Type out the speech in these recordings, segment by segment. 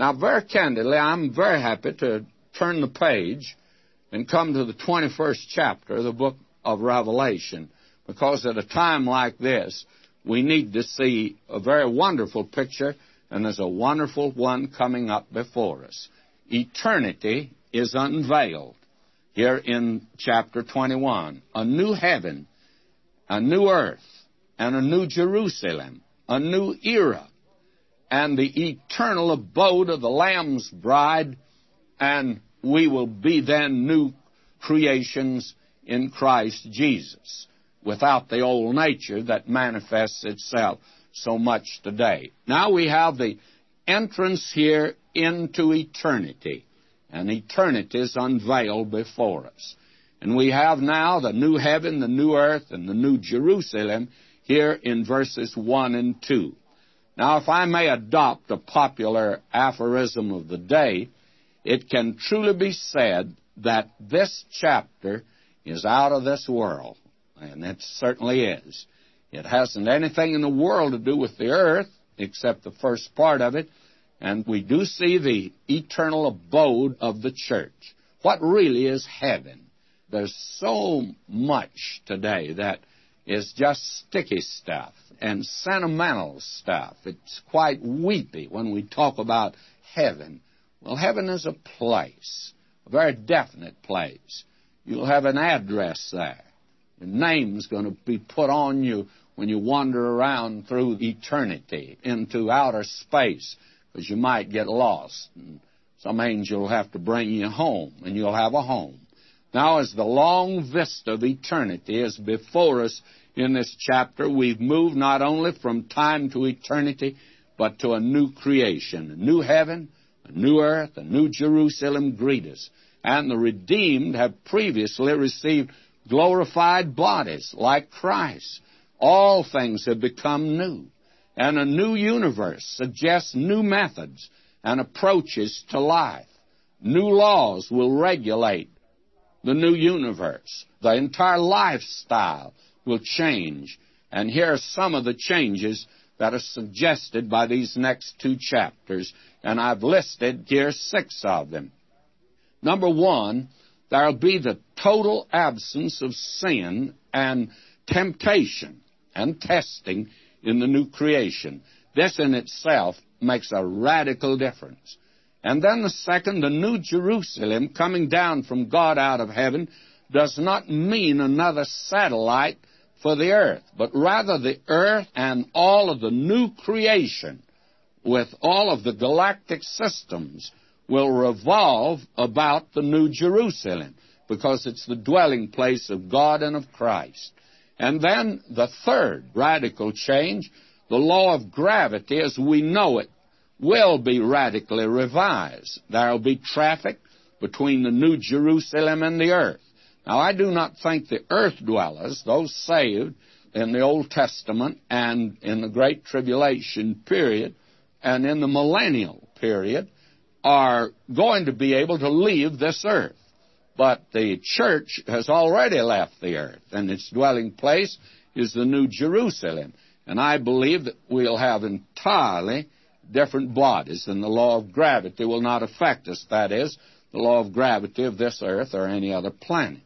Now, very candidly, I'm very happy to turn the page and come to the 21st chapter of the book of Revelation, because at a time like this, we need to see a very wonderful picture, and there's a wonderful one coming up before us. Eternity is unveiled here in chapter 21. A new heaven, a new earth, and a new Jerusalem, a new era, and the eternal abode of the Lamb's bride, and we will be then new creations in Christ Jesus without the old nature that manifests itself so much today. Now we have the entrance here into eternity, and eternity is unveiled before us. And we have now the new heaven, the new earth, and the new Jerusalem here in verses 1 and 2. Now, if I may adopt a popular aphorism of the day, it can truly be said that this chapter is out of this world. And it certainly is. It hasn't anything in the world to do with the earth, except the first part of it. And we do see the eternal abode of the church. What really is heaven? There's so much today that is just sticky stuff and sentimental stuff. It's quite weepy when we talk about heaven. Well, heaven is a place, a very definite place. You'll have an address there. Your name's going to be put on you when you wander around through eternity into outer space because you might get lost. And some angel will have to bring you home, and you'll have a home. Now, as the long vista of eternity is before us in this chapter, we've moved not only from time to eternity, but to a new creation, a new heaven, a new earth, a new Jerusalem greet us. And the redeemed have previously received glorified bodies like Christ. All things have become new. And a new universe suggests new methods and approaches to life. New laws will regulate the new universe. The entire lifestyle will change. And here are some of the changes that are suggested by these next two chapters, and I've listed here six of them. Number one, there'll be the total absence of sin and temptation and testing in the new creation. This in itself makes a radical difference. And then the second, the new Jerusalem coming down from God out of heaven does not mean another satellite for the earth, but rather the earth and all of the new creation with all of the galactic systems will revolve about the New Jerusalem because it's the dwelling place of God and of Christ. And then the third radical change, the law of gravity as we know it, will be radically revised. There will be traffic between the New Jerusalem and the earth. Now, I do not think the earth dwellers, those saved in the Old Testament and in the Great Tribulation period and in the millennial period, are going to be able to leave this earth. But the church has already left the earth, and its dwelling place is the New Jerusalem. And I believe that we'll have entirely different bodies, and the law of gravity will not affect us. That is, the law of gravity of this earth or any other planet.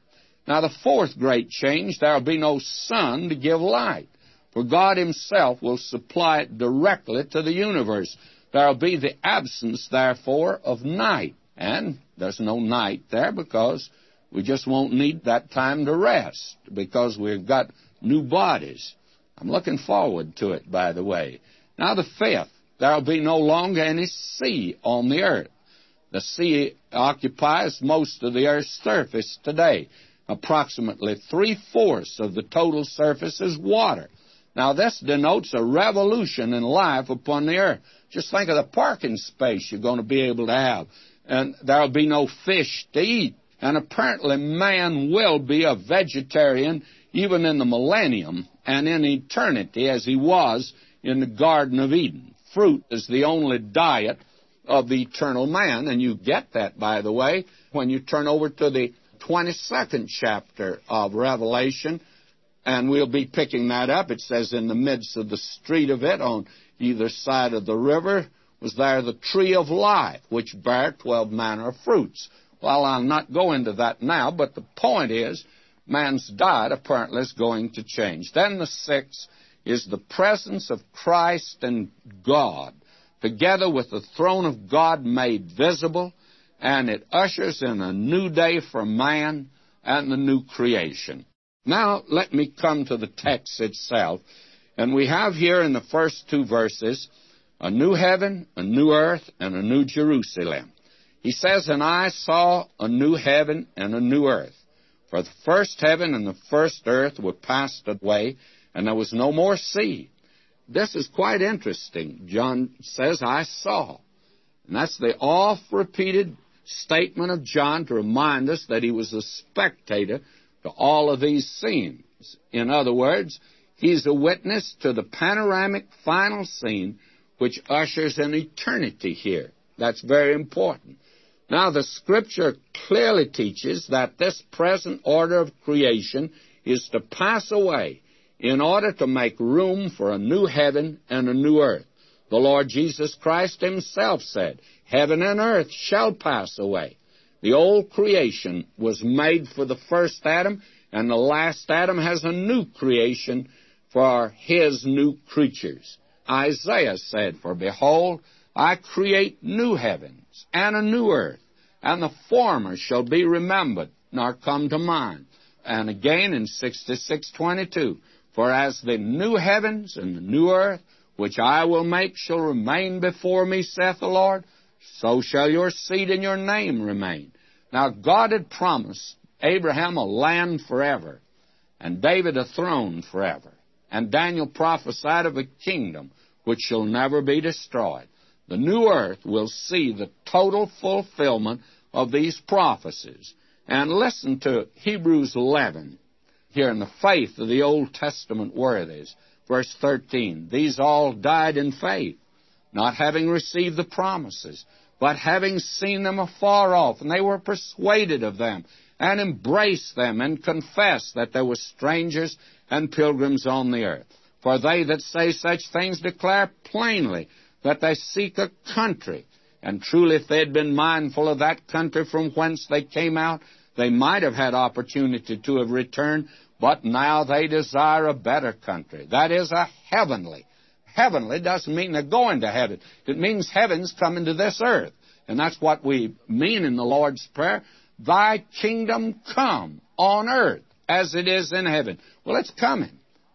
Now, the fourth great change, there will be no sun to give light, for God Himself will supply it directly to the universe. There will be the absence, therefore, of night. And there's no night there because we just won't need that time to rest because we've got new bodies. I'm looking forward to it, by the way. Now, the fifth, there will be no longer any sea on the earth. The sea occupies most of the earth's surface today. Approximately three fourths of the total surface is water. Now, this denotes a revolution in life upon the earth. Just think of the parking space you're going to be able to have. And there'll be no fish to eat. And apparently, man will be a vegetarian even in the millennium and in eternity as he was in the Garden of Eden. Fruit is the only diet of the eternal man. And you get that, by the way, when you turn over to the 22nd chapter of Revelation and we'll be picking that up. It says, in the midst of the street of it, on either side of the river, was there the tree of life, which bare twelve manner of fruits. Well, I'll not go into that now, but the point is, man's diet apparently is going to change. Then the sixth is the presence of Christ and God, together with the throne of God made visible, and it ushers in a new day for man and the new creation. Now, let me come to the text itself. And we have here in the first two verses a new heaven, a new earth, and a new Jerusalem. He says, And I saw a new heaven and a new earth. For the first heaven and the first earth were passed away, and there was no more sea. This is quite interesting. John says, I saw. And that's the oft repeated statement of John to remind us that he was a spectator to all of these scenes. In other words, he's a witness to the panoramic final scene which ushers in eternity here. That's very important. Now, the Scripture clearly teaches that this present order of creation is to pass away in order to make room for a new heaven and a new earth. The Lord Jesus Christ Himself said, Heaven and earth shall pass away. The old creation was made for the first Adam, and the last Adam has a new creation for his new creatures. Isaiah said, For behold, I create new heavens and a new earth, and the former shall be remembered, nor come to mind. And again in 66:22, For as the new heavens and the new earth, which I will make, shall remain before me, saith the Lord, so shall your seed and your name remain. Now God had promised Abraham a land forever, and David a throne forever. And Daniel prophesied of a kingdom which shall never be destroyed. The new earth will see the total fulfillment of these prophecies. And listen to Hebrews 11 here in the faith of the Old Testament worthies. Verse 13 These all died in faith, not having received the promises, but having seen them afar off, and they were persuaded of them, and embraced them, and confessed that they were strangers and pilgrims on the earth. For they that say such things declare plainly that they seek a country. And truly, if they had been mindful of that country from whence they came out, they might have had opportunity to have returned, but now they desire a better country. That is a heavenly. Heavenly doesn't mean they're going to heaven. It means heaven's coming to this earth. And that's what we mean in the Lord's Prayer. Thy kingdom come on earth as it is in heaven. Well, it's coming.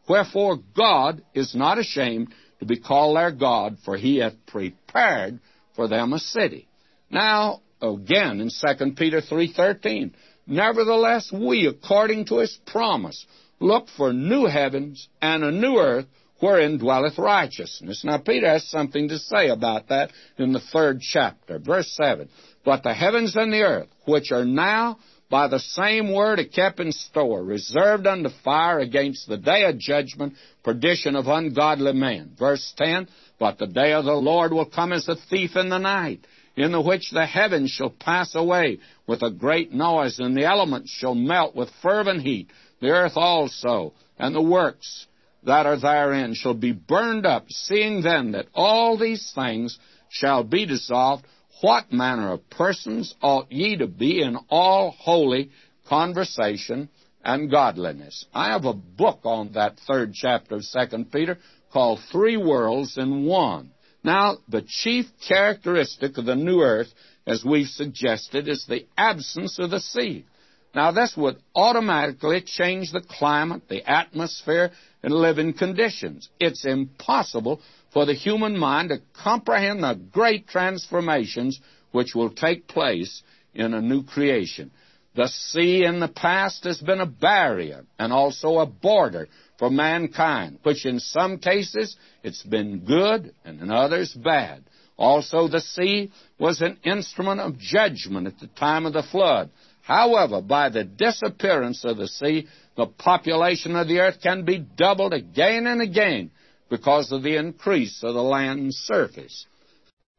Wherefore God is not ashamed to be called their God, for he hath prepared for them a city. Now, again in 2 Peter 3.13, Nevertheless, we, according to his promise, look for new heavens and a new earth wherein dwelleth righteousness. Now, Peter has something to say about that in the third chapter, verse 7. But the heavens and the earth, which are now by the same word are kept in store, reserved unto fire against the day of judgment, perdition of ungodly men. Verse 10, But the day of the Lord will come as a thief in the night, in the which the heavens shall pass away with a great noise, and the elements shall melt with fervent heat, the earth also, and the works that are therein shall be burned up, seeing then that all these things shall be dissolved, what manner of persons ought ye to be in all holy conversation and godliness? I have a book on that third chapter of Second Peter called Three Worlds in One. Now, the chief characteristic of the new earth, as we've suggested, is the absence of the sea. Now, this would automatically change the climate, the atmosphere, and living conditions. It's impossible for the human mind to comprehend the great transformations which will take place in a new creation. The sea in the past has been a barrier and also a border for mankind, which in some cases it's been good and in others bad. Also, the sea was an instrument of judgment at the time of the flood. However, by the disappearance of the sea, the population of the earth can be doubled again and again because of the increase of the land's surface.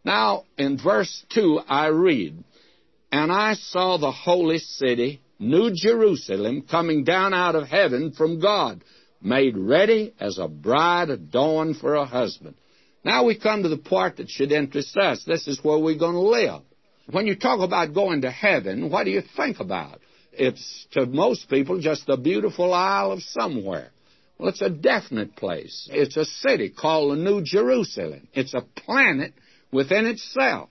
Now, in verse 2, I read, And I saw the holy city, New Jerusalem, coming down out of heaven from God, made ready as a bride adorned for a husband. Now we come to the part that should interest us. This is where we're going to live. When you talk about going to heaven, what do you think about? It's to most people just a beautiful isle of somewhere. Well, it's a definite place. It's a city called the New Jerusalem. It's a planet within itself.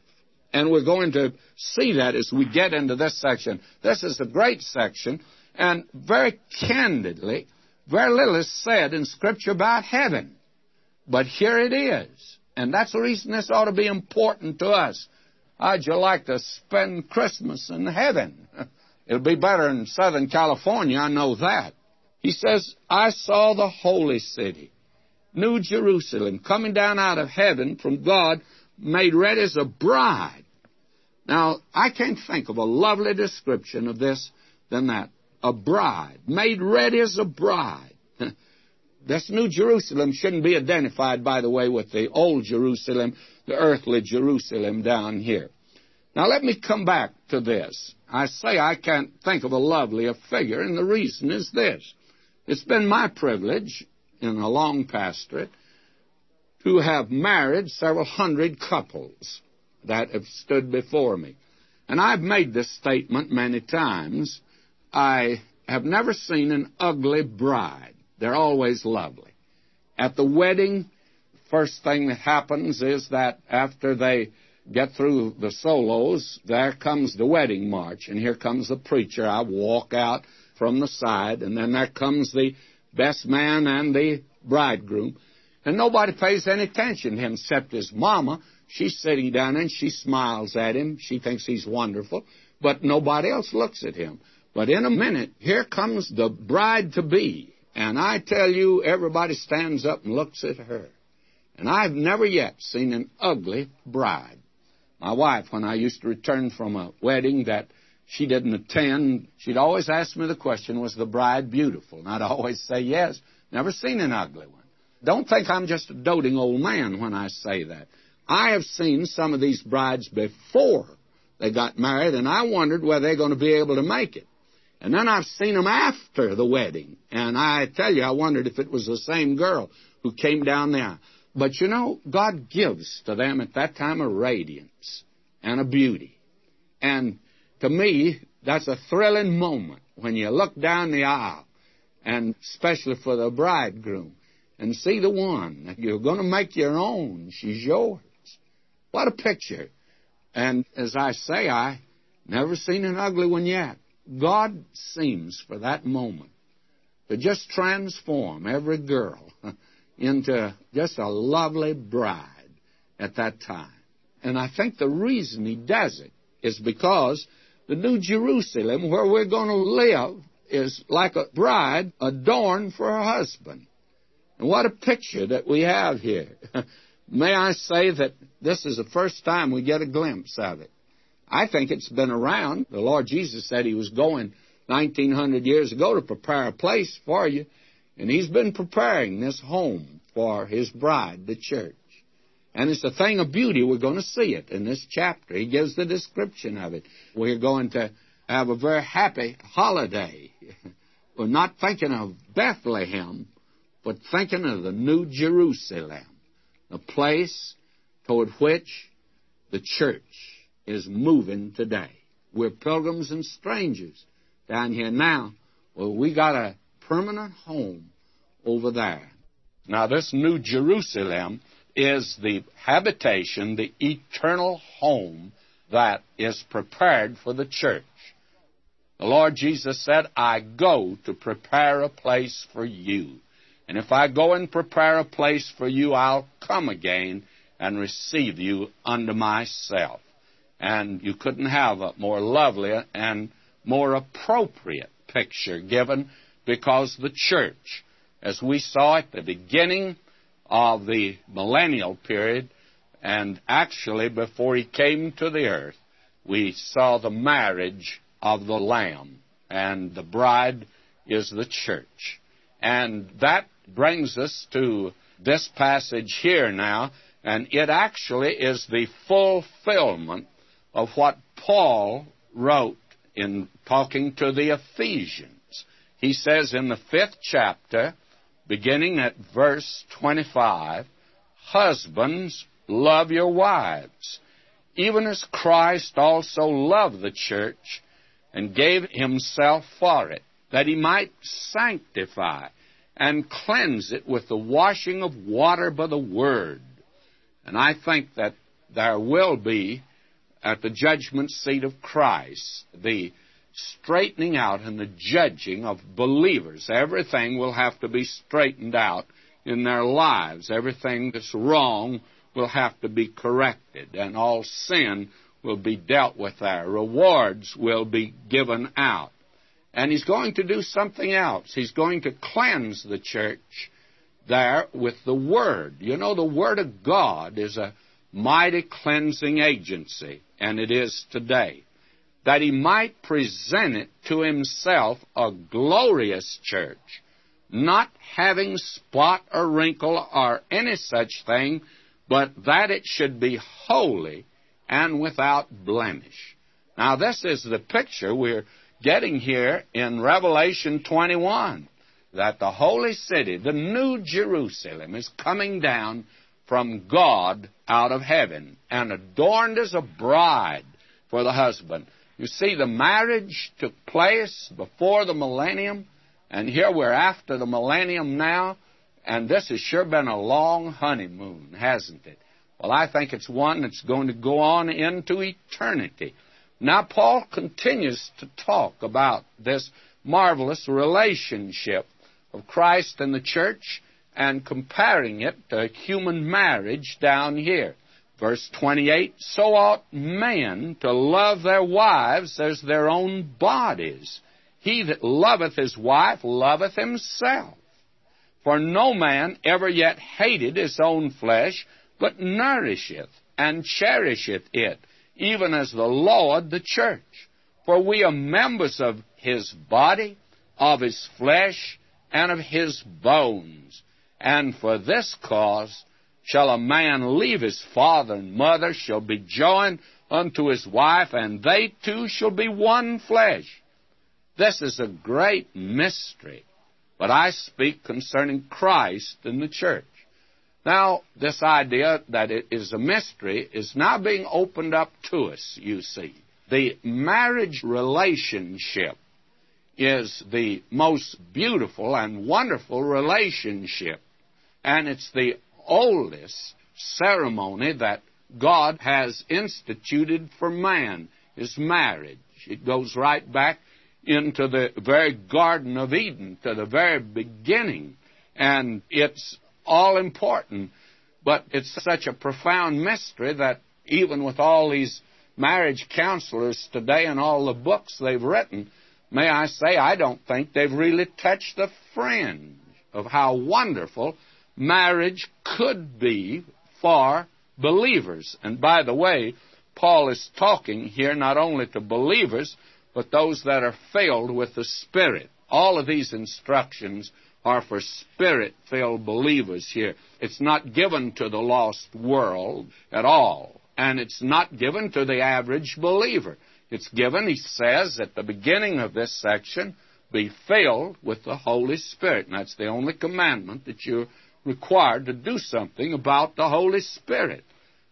And we're going to see that as we get into this section. This is a great section, and very candidly, very little is said in Scripture about heaven. But here it is. And that's the reason this ought to be important to us. How'd you like to spend Christmas in heaven? It'll be better in Southern California, I know that. He says, I saw the holy city, New Jerusalem, coming down out of heaven from God, made ready as a bride. Now, I can't think of a lovely description of this than that. A bride, made ready as a bride. this New Jerusalem shouldn't be identified, by the way, with the old Jerusalem, the earthly Jerusalem down here. Now, let me come back to this. I say I can't think of a lovelier figure, and the reason is this. It's been my privilege in a long pastorate to have married several hundred couples that have stood before me. And I've made this statement many times. I have never seen an ugly bride. They're always lovely. At the wedding, first thing that happens is that after they get through the solos, there comes the wedding march, and here comes the preacher. I walk out from the side, and then there comes the best man and the bridegroom. And nobody pays any attention to him except his mama. She's sitting down and she smiles at him. She thinks he's wonderful, but nobody else looks at him. But in a minute, here comes the bride to be. And I tell you, everybody stands up and looks at her. And I've never yet seen an ugly bride. My wife, when I used to return from a wedding that she didn't attend, she'd always ask me the question, was the bride beautiful? And I'd always say yes. Never seen an ugly one. Don't think I'm just a doting old man when I say that. I have seen some of these brides before they got married, and I wondered whether they're going to be able to make it. And then I've seen them after the wedding, and I tell you, I wondered if it was the same girl who came down there. But you know, God gives to them at that time a radiance and a beauty. And to me, that's a thrilling moment when you look down the aisle, and especially for the bridegroom, and see the one that you're going to make your own. She's yours. What a picture. And as I say, I never seen an ugly one yet. God seems for that moment to just transform every girl into just a lovely bride at that time. And I think the reason he does it is because the New Jerusalem, where we're going to live, is like a bride adorned for her husband. And what a picture that we have here. May I say that this is the first time we get a glimpse of it. I think it's been around. The Lord Jesus said he was going 1900 years ago to prepare a place for you, and he's been preparing this home for his bride, the church. And it's a thing of beauty. We're going to see it in this chapter. He gives the description of it. We're going to have a very happy holiday. We're not thinking of Bethlehem, but thinking of the New Jerusalem, the place toward which the church is moving today. We're pilgrims and strangers down here now. Well, we got a permanent home over there. Now, this New Jerusalem is the habitation, the eternal home that is prepared for the church. The Lord Jesus said, I go to prepare a place for you. And if I go and prepare a place for you, I'll come again and receive you unto myself. And you couldn't have a more lovely and more appropriate picture given because the church, as we saw at the beginning of the millennial period, and actually before he came to the earth, we saw the marriage of the Lamb, and the bride is the church. And that brings us to this passage here now, and it actually is the fulfillment of what Paul wrote in talking to the Ephesians. He says in the fifth chapter, beginning at verse 25, Husbands, love your wives, even as Christ also loved the church and gave himself for it, that he might sanctify and cleanse it with the washing of water by the Word. And I think that there will be, at the judgment seat of Christ, the straightening out and the judging of believers. Everything will have to be straightened out in their lives. Everything that's wrong will have to be corrected, and all sin will be dealt with there. Rewards will be given out. And he's going to do something else. He's going to cleanse the church there with the Word. You know, the Word of God is a mighty cleansing agency, and it is today. That he might present it to himself a glorious church, not having spot or wrinkle or any such thing, but that it should be holy and without blemish. Now, this is the picture we're getting here in Revelation 21 that the holy city, the new Jerusalem, is coming down from God out of heaven and adorned as a bride for the husband. You see, the marriage took place before the millennium, and here we're after the millennium now, and this has sure been a long honeymoon, hasn't it? Well, I think it's one that's going to go on into eternity. Now, Paul continues to talk about this marvelous relationship of Christ and the church and comparing it to human marriage down here. Verse 28 So ought men to love their wives as their own bodies. He that loveth his wife loveth himself. For no man ever yet hated his own flesh, but nourisheth and cherisheth it even as the Lord the church. For we are members of his body, of his flesh, and of his bones. And for this cause shall a man leave his father and mother, shall be joined unto his wife, and they two shall be one flesh. This is a great mystery, but I speak concerning Christ and the church. Now, this idea that it is a mystery is now being opened up to us, you see. The marriage relationship is the most beautiful and wonderful relationship, and it's the oldest ceremony that God has instituted for man is marriage. It goes right back into the very Garden of Eden, to the very beginning, and it's all important. But it's such a profound mystery that even with all these marriage counselors today and all the books they've written, may I say, I don't think they've really touched the fringe of how wonderful marriage could be for believers. And by the way, Paul is talking here not only to believers, but those that are filled with the Spirit. All of these instructions are for spirit filled believers here. It's not given to the lost world at all, and it's not given to the average believer. It's given, he says at the beginning of this section, be filled with the Holy Spirit. And that's the only commandment that you're required to do something about the Holy Spirit.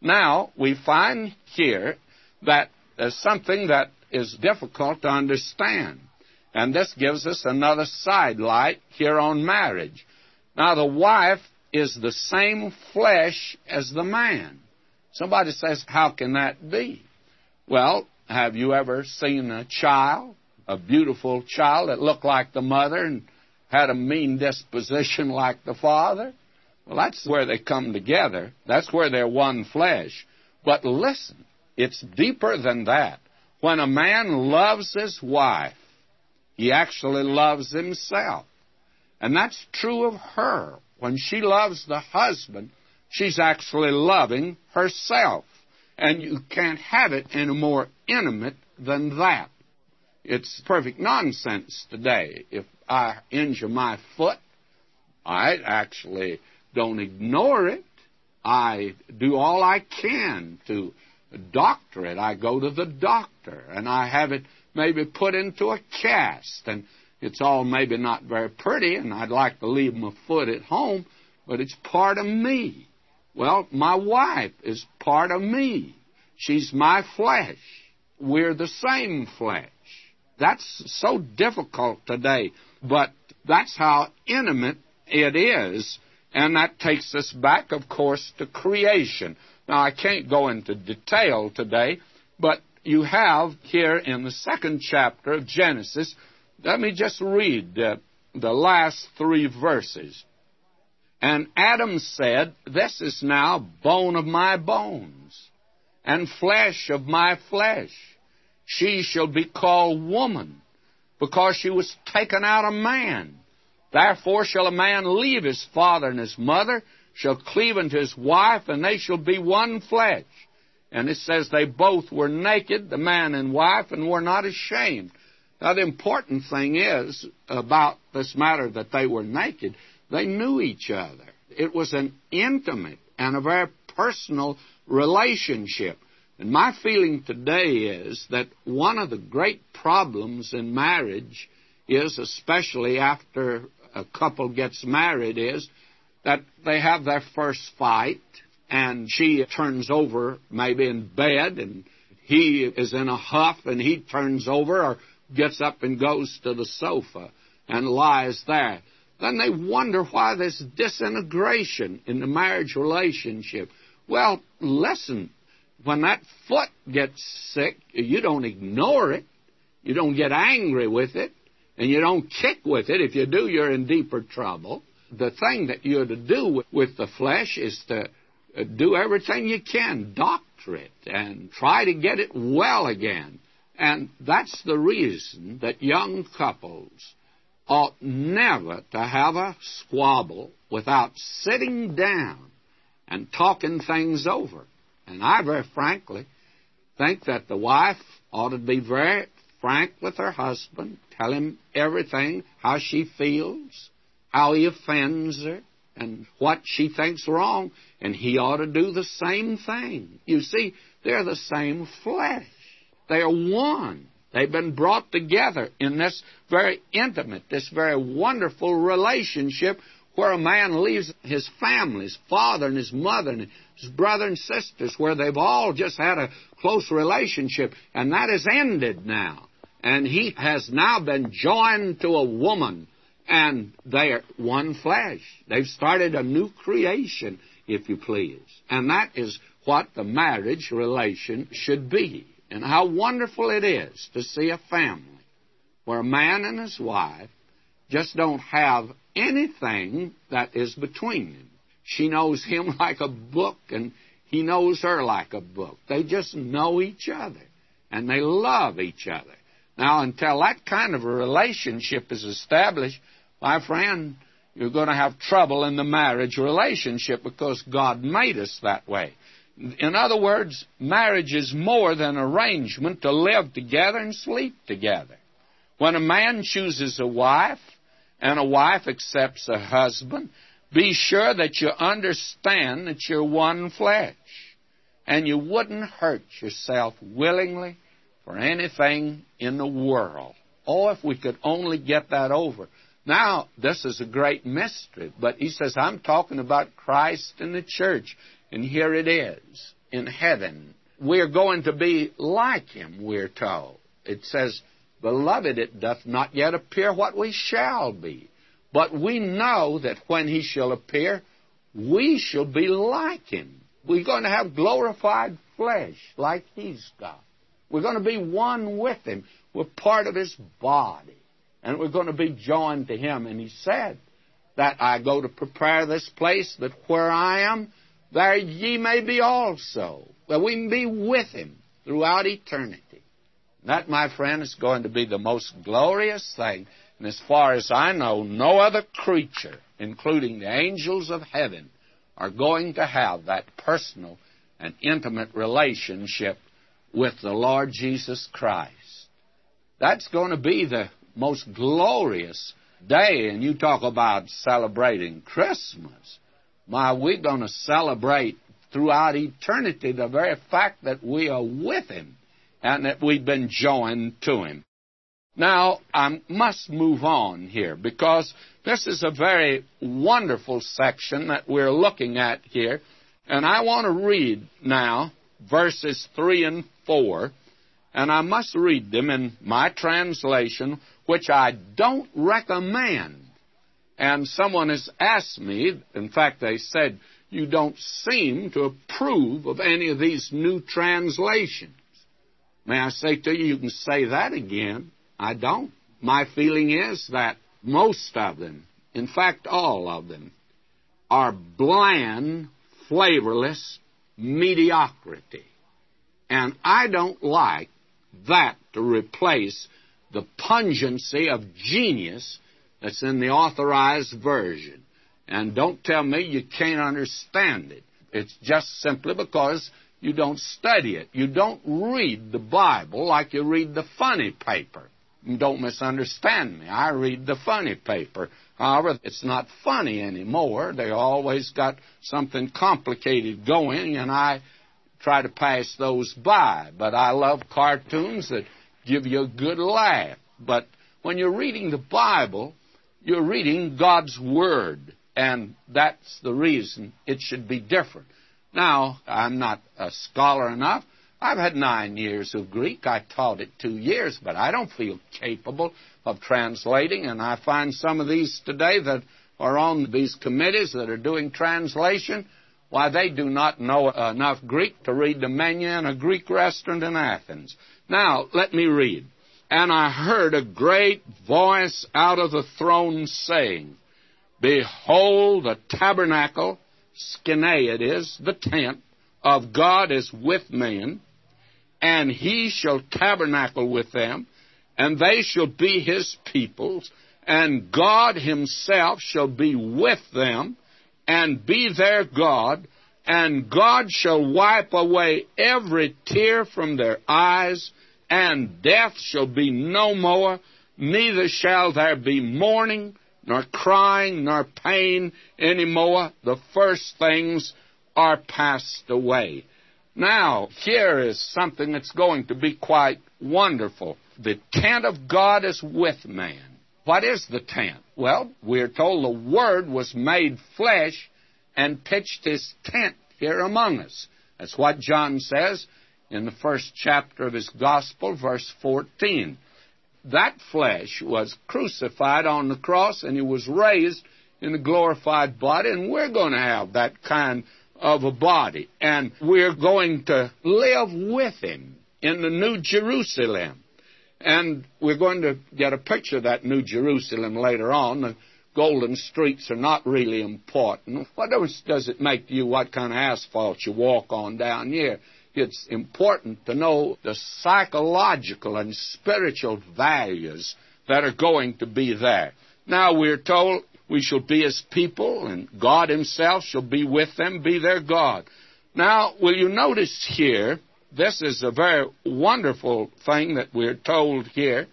Now, we find here that there's something that is difficult to understand. And this gives us another sidelight here on marriage. Now, the wife is the same flesh as the man. Somebody says, How can that be? Well, have you ever seen a child, a beautiful child that looked like the mother and had a mean disposition like the father? Well, that's where they come together. That's where they're one flesh. But listen, it's deeper than that. When a man loves his wife, he actually loves himself. And that's true of her. When she loves the husband, she's actually loving herself. And you can't have it any more intimate than that. It's perfect nonsense today. If I injure my foot, I actually don't ignore it. I do all I can to doctor it. I go to the doctor and I have it maybe put into a cast. And it's all maybe not very pretty, and I'd like to leave my foot at home, but it's part of me. Well, my wife is part of me. She's my flesh. We're the same flesh. That's so difficult today, but that's how intimate it is. And that takes us back, of course, to creation. Now, I can't go into detail today, but you have here in the second chapter of Genesis, let me just read uh, the last three verses. And Adam said, This is now bone of my bones, and flesh of my flesh. She shall be called woman, because she was taken out of man. Therefore shall a man leave his father and his mother, shall cleave unto his wife, and they shall be one flesh. And it says they both were naked, the man and wife, and were not ashamed. Now, the important thing is about this matter that they were naked, they knew each other. It was an intimate and a very personal relationship. And my feeling today is that one of the great problems in marriage is, especially after a couple gets married, is that they have their first fight and she turns over maybe in bed and he is in a huff and he turns over or gets up and goes to the sofa and lies there. Then they wonder why there's disintegration in the marriage relationship. Well, listen, when that foot gets sick, you don't ignore it. You don't get angry with it. And you don't kick with it. If you do, you're in deeper trouble. The thing that you're to do with the flesh is to uh, do everything you can, doctor it, and try to get it well again. And that's the reason that young couples ought never to have a squabble without sitting down and talking things over. And I very frankly think that the wife ought to be very frank with her husband, tell him everything, how she feels, how he offends her, and what she thinks wrong, and he ought to do the same thing. You see, they're the same flesh. They are one. They've been brought together in this very intimate, this very wonderful relationship where a man leaves his family, his father and his mother and his brother and sisters, where they've all just had a close relationship, and that has ended now. And he has now been joined to a woman, and they are one flesh. They've started a new creation, if you please. And that is what the marriage relation should be. And how wonderful it is to see a family where a man and his wife just don't have anything that is between them. She knows him like a book, and he knows her like a book. They just know each other, and they love each other. Now, until that kind of a relationship is established, my friend, you're going to have trouble in the marriage relationship because God made us that way. In other words, marriage is more than arrangement to live together and sleep together. When a man chooses a wife and a wife accepts a husband, be sure that you understand that you're one flesh. And you wouldn't hurt yourself willingly for anything in the world. Oh, if we could only get that over. Now, this is a great mystery, but he says, I'm talking about Christ and the church. And here it is in heaven. We're going to be like him, we're told. It says, Beloved, it doth not yet appear what we shall be. But we know that when he shall appear, we shall be like him. We're going to have glorified flesh like he's got. We're going to be one with him. We're part of his body. And we're going to be joined to him. And he said that I go to prepare this place, that where I am, there ye may be also. That we can be with him throughout eternity. That, my friend, is going to be the most glorious thing. And as far as I know, no other creature, including the angels of heaven, are going to have that personal and intimate relationship with the Lord Jesus Christ. That's going to be the most glorious day. And you talk about celebrating Christmas. My, we're going to celebrate throughout eternity the very fact that we are with Him and that we've been joined to Him. Now, I must move on here because this is a very wonderful section that we're looking at here. And I want to read now verses 3 and 4, and I must read them in my translation, which I don't recommend. And someone has asked me, in fact, they said, you don't seem to approve of any of these new translations. May I say to you, you can say that again. I don't. My feeling is that most of them, in fact, all of them, are bland, flavorless mediocrity. And I don't like that to replace the pungency of genius that's in the authorized version. And don't tell me you can't understand it. It's just simply because you don't study it. You don't read the Bible like you read the funny paper. Don't misunderstand me. I read the funny paper. However, it's not funny anymore. They always got something complicated going, and I try to pass those by. But I love cartoons that give you a good laugh. But when you're reading the Bible, you're reading God's Word, and that's the reason it should be different. Now, I'm not a scholar enough. I've had nine years of Greek. I taught it two years, but I don't feel capable of translating. And I find some of these today that are on these committees that are doing translation. Why, they do not know enough Greek to read the menu in a Greek restaurant in Athens. Now, let me read. And I heard a great voice out of the throne saying, Behold, the tabernacle, skene it is, the tent, of God is with men, and he shall tabernacle with them, and they shall be his peoples, and God himself shall be with them, and be their God, and God shall wipe away every tear from their eyes, and death shall be no more, neither shall there be mourning, nor crying, nor pain any more. The first things are passed away. Now, here is something that's going to be quite wonderful. The tent of God is with man. What is the tent? Well, we're told the Word was made flesh and pitched his tent here among us. That's what John says in the first chapter of his Gospel, verse 14 that flesh was crucified on the cross and he was raised in a glorified body, and we're going to have that kind of a body. And we're going to live with him in the New Jerusalem. And we're going to get a picture of that New Jerusalem later on. The golden streets are not really important. What does it make to you what kind of asphalt you walk on down here? it's important to know the psychological and spiritual values that are going to be there. Now we're told we shall be his people, and God himself shall be with them, be their God. Now, will you notice here, this is a very wonderful thing that we're told here,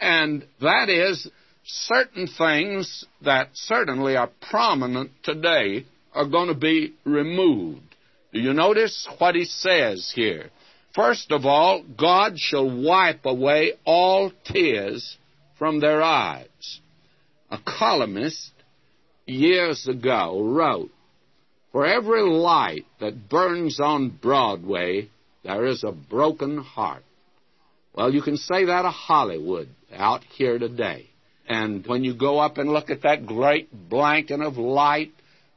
and that is certain things that certainly are prominent today are going to be removed. Do you notice what he says here? First of all, God shall wipe away all tears from their eyes. A columnist years ago wrote, For every light that burns on Broadway, there is a broken heart. Well, you can say that of Hollywood out here today. And when you go up and look at that great blanket of light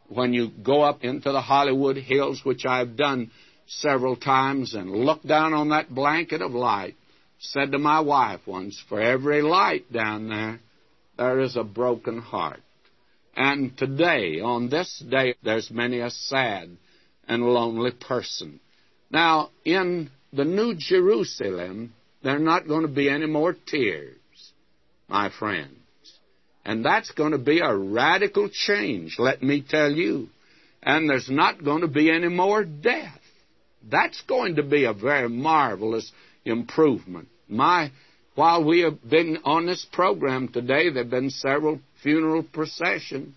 when you go up into the Hollywood Hills, which I've done several times, and look down on that blanket of light, said to my wife once, For every light down there, there is a broken heart. And today, on this day, there's many a sad and lonely person. Now, in the New Jerusalem, there are not going to be any more tears, my friends. And that's going to be a radical change, let me tell you. And there's not going to be any more death. That's going to be a very marvelous improvement. My, while we have been on this program today, there have been several funeral processions,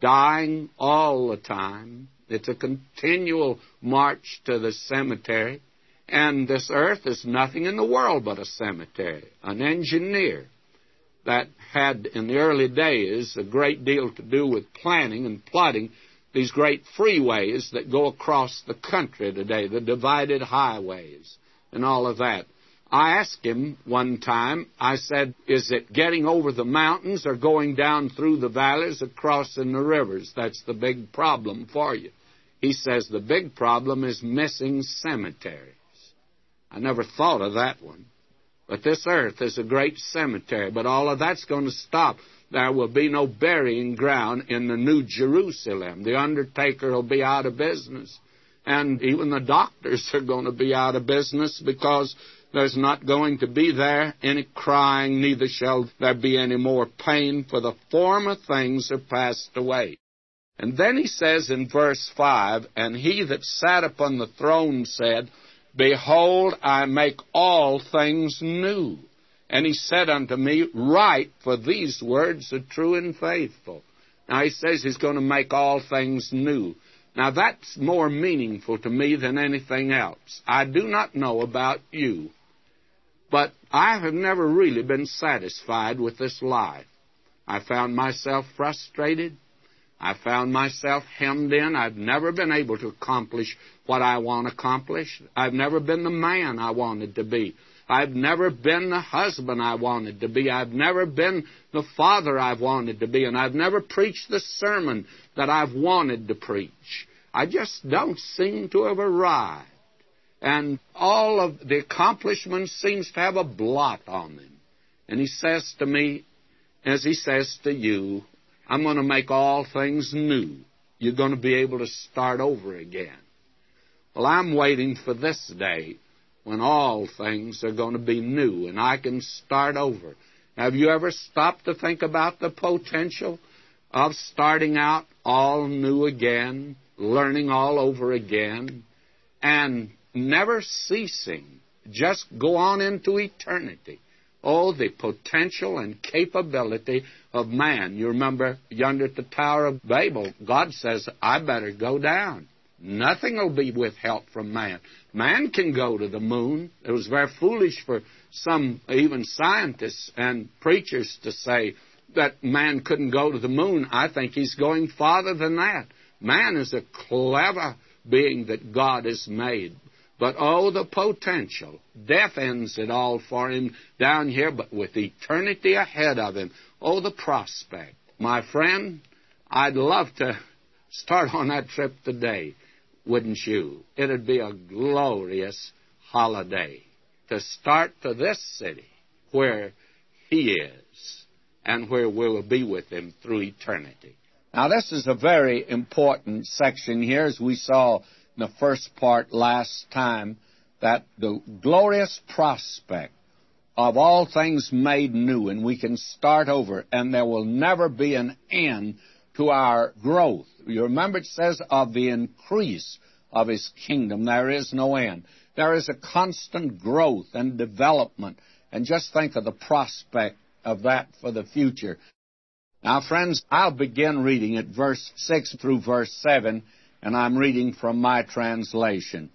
dying all the time. It's a continual march to the cemetery. And this earth is nothing in the world but a cemetery. An engineer that had in the early days a great deal to do with planning and plotting these great freeways that go across the country today, the divided highways, and all of that. I asked him one time, I said, Is it getting over the mountains or going down through the valleys or crossing the rivers? That's the big problem for you. He says, The big problem is missing cemeteries. I never thought of that one. But this earth is a great cemetery, but all of that's going to stop. There will be no burying ground in the New Jerusalem. The undertaker will be out of business. And even the doctors are going to be out of business because there's not going to be there any crying, neither shall there be any more pain, for the former things are passed away. And then he says in verse 5 And he that sat upon the throne said, Behold, I make all things new. And he said unto me, Write, for these words are true and faithful. Now he says he's going to make all things new. Now that's more meaningful to me than anything else. I do not know about you, but I have never really been satisfied with this life. I found myself frustrated. I found myself hemmed in. I've never been able to accomplish what I want to accomplish. I've never been the man I wanted to be. I've never been the husband I wanted to be. I've never been the father I've wanted to be. And I've never preached the sermon that I've wanted to preach. I just don't seem to have arrived and all of the accomplishments seems to have a blot on them. And he says to me, as he says to you, I'm going to make all things new. You're going to be able to start over again. Well, I'm waiting for this day when all things are going to be new and I can start over. Have you ever stopped to think about the potential of starting out all new again, learning all over again, and never ceasing, just go on into eternity. Oh, the potential and capability of man. You remember yonder at the Tower of Babel, God says, I better go down. Nothing will be withheld from man. Man can go to the moon. It was very foolish for some, even scientists and preachers, to say that man couldn't go to the moon. I think he's going farther than that. Man is a clever being that God has made. But oh, the potential. Death ends it all for him down here, but with eternity ahead of him. Oh, the prospect. My friend, I'd love to start on that trip today, wouldn't you? It'd be a glorious holiday to start to this city where he is and where we will be with him through eternity. Now, this is a very important section here, as we saw the first part last time that the glorious prospect of all things made new, and we can start over, and there will never be an end to our growth. You remember it says, of the increase of His kingdom, there is no end. There is a constant growth and development, and just think of the prospect of that for the future. Now, friends, I'll begin reading at verse 6 through verse 7 and I'm reading from my translation.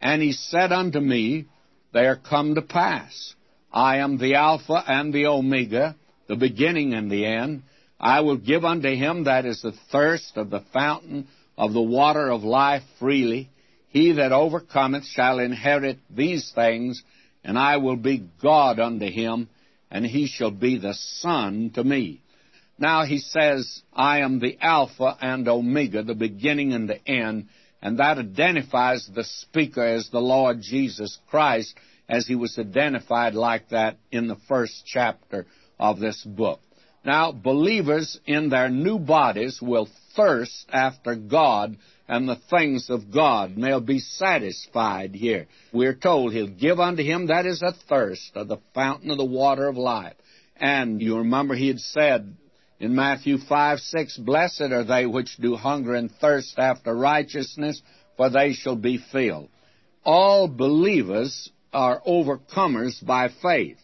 And he said unto me, They are come to pass. I am the Alpha and the Omega, the beginning and the end. I will give unto him that is the thirst of the fountain of the water of life freely. He that overcometh shall inherit these things, and I will be God unto him, and he shall be the Son to me. Now he says, I am the Alpha and Omega, the beginning and the end, and that identifies the speaker as the Lord Jesus Christ, as he was identified like that in the first chapter of this book. Now, believers in their new bodies will thirst after God and the things of God, and they'll be satisfied here. We're told He'll give unto him that is a thirst of the fountain of the water of life. And you remember He had said, in Matthew 5 6, Blessed are they which do hunger and thirst after righteousness, for they shall be filled. All believers are overcomers by faith.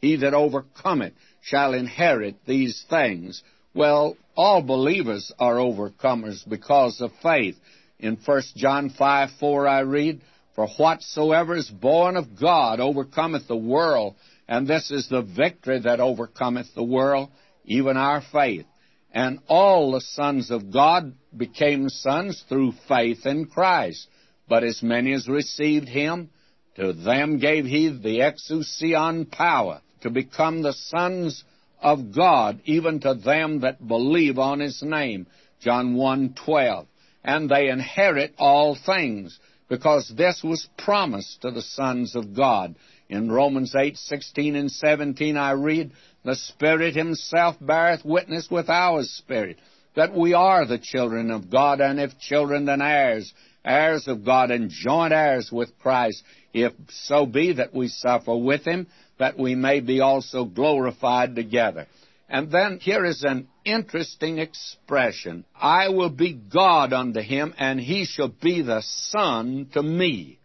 He that overcometh shall inherit these things. Well, all believers are overcomers because of faith. In 1 John 5 4, I read, For whatsoever is born of God overcometh the world, and this is the victory that overcometh the world, even our faith. And all the sons of God became sons through faith in Christ. But as many as received him, to them gave he the exousia power to become the sons of God, even to them that believe on his name. John 1:12. And they inherit all things, because this was promised to the sons of God. In Romans 8:16 and 17 I read, the Spirit himself beareth witness with our spirit that we are the children of God, and if children, then heirs, heirs of God, and joint heirs with Christ, if so be that we suffer with him, that we may be also glorified together. And then here is an interesting expression. I will be God unto him, and he shall be the son to me.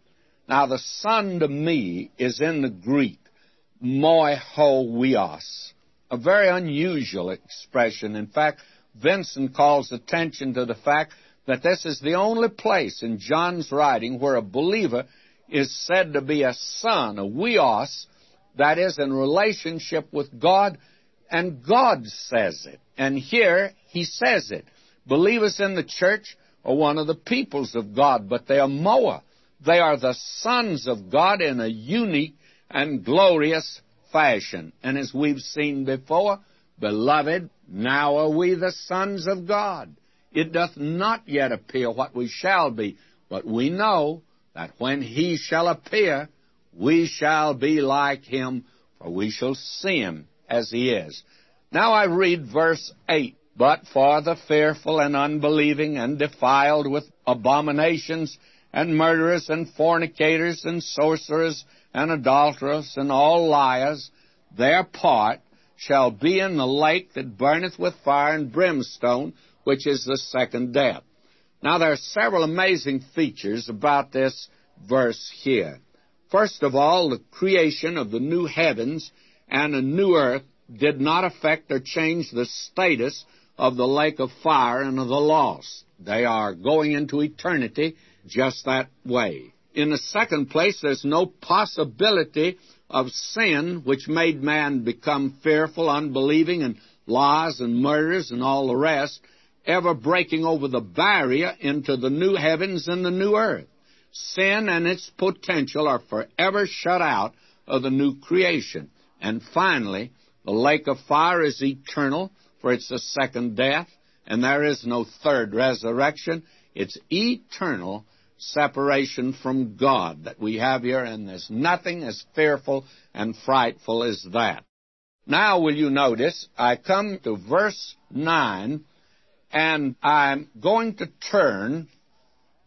Now, the son to me is in the Greek, moi ho huios, a very unusual expression. In fact, Vincent calls attention to the fact that this is the only place in John's writing where a believer is said to be a son, a huios, that is in relationship with God, and God says it. And here he says it. Believers in the church are one of the peoples of God, but they are Moa. They are the sons of God in a unique and glorious fashion. And as we've seen before, beloved, now are we the sons of God. It doth not yet appear what we shall be, but we know that when he shall appear, we shall be like him, for we shall see him as he is. Now I read verse 8. But for the fearful and unbelieving and defiled with abominations and murderers and fornicators and sorcerers and adulterers and all liars, their part shall be in the lake that burneth with fire and brimstone, which is the second death. Now there are several amazing features about this verse here. First of all, the creation of the new heavens and a new earth did not affect or change the status of the lake of fire and of the lost. They are going into eternity just that way. In the second place, there's no possibility of sin which made man become fearful, unbelieving, and lies and murders and all the rest, ever breaking over the barrier into the new heavens and the new earth. Sin and its potential are forever shut out of the new creation. And finally, the lake of fire is eternal, for it's the second death, and there is no third resurrection. It's eternal separation from God that we have here, and there's nothing as fearful and frightful as that. Now, will you notice, I come to verse 9, and I'm going to turn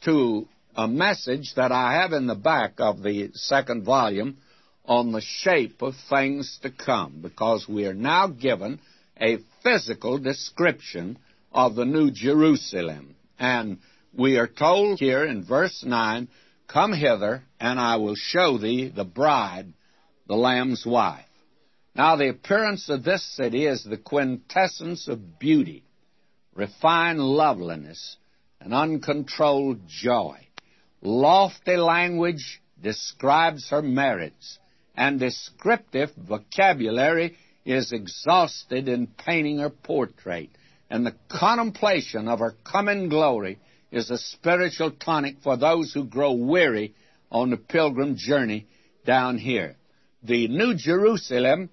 to a message that I have in the back of the second volume on the shape of things to come, because we are now given a physical description of the New Jerusalem. And we are told here in verse 9, Come hither, and I will show thee the bride, the Lamb's wife. Now, the appearance of this city is the quintessence of beauty, refined loveliness, and uncontrolled joy. Lofty language describes her merits, and descriptive vocabulary is exhausted in painting her portrait. And the contemplation of her coming glory is a spiritual tonic for those who grow weary on the pilgrim journey down here. The New Jerusalem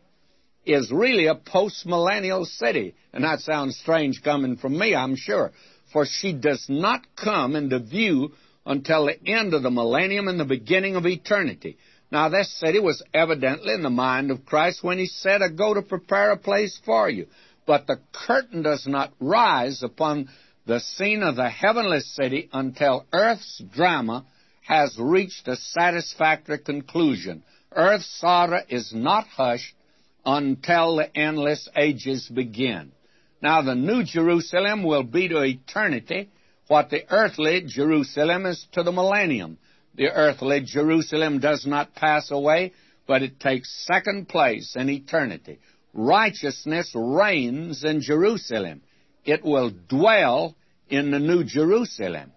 is really a post-millennial city, and that sounds strange coming from me, I'm sure, for she does not come into view until the end of the millennium and the beginning of eternity. Now, this city was evidently in the mind of Christ when he said, I go to prepare a place for you. But the curtain does not rise upon the scene of the heavenly city until earth's drama has reached a satisfactory conclusion. Earth's sorrow is not hushed until the endless ages begin. Now, the New Jerusalem will be to eternity what the earthly Jerusalem is to the millennium. The earthly Jerusalem does not pass away, but it takes second place in eternity. Righteousness reigns in Jerusalem. It will dwell in the New Jerusalem.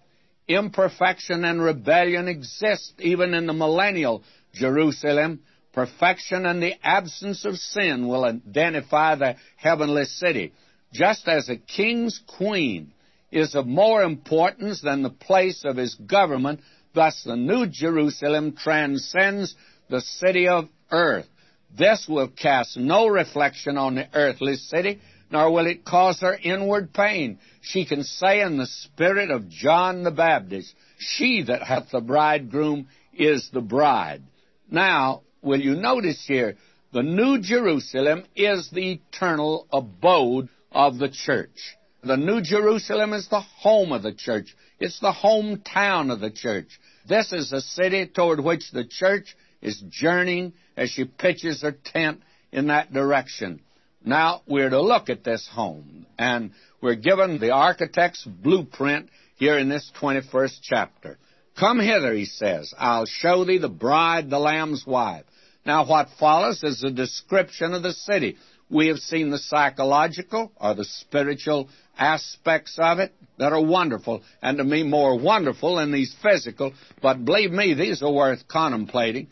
Imperfection and rebellion exist even in the millennial Jerusalem. Perfection and the absence of sin will identify the heavenly city. just as a king's queen is of more importance than the place of his government, thus the New Jerusalem transcends the city of earth. This will cast no reflection on the earthly city, nor will it cause her inward pain. She can say in the spirit of John the Baptist, She that hath the bridegroom is the bride. Now, will you notice here, the New Jerusalem is the eternal abode of the church. The New Jerusalem is the home of the church. It's the hometown of the church. This is a city toward which the church is journeying as she pitches her tent in that direction. Now we're to look at this home, and we're given the architect's blueprint here in this 21st chapter. Come hither, he says. I'll show thee the bride, the Lamb's wife. Now what follows is a description of the city. We have seen the psychological or the spiritual aspects of it that are wonderful, and to me more wonderful than these physical, but believe me, these are worth contemplating.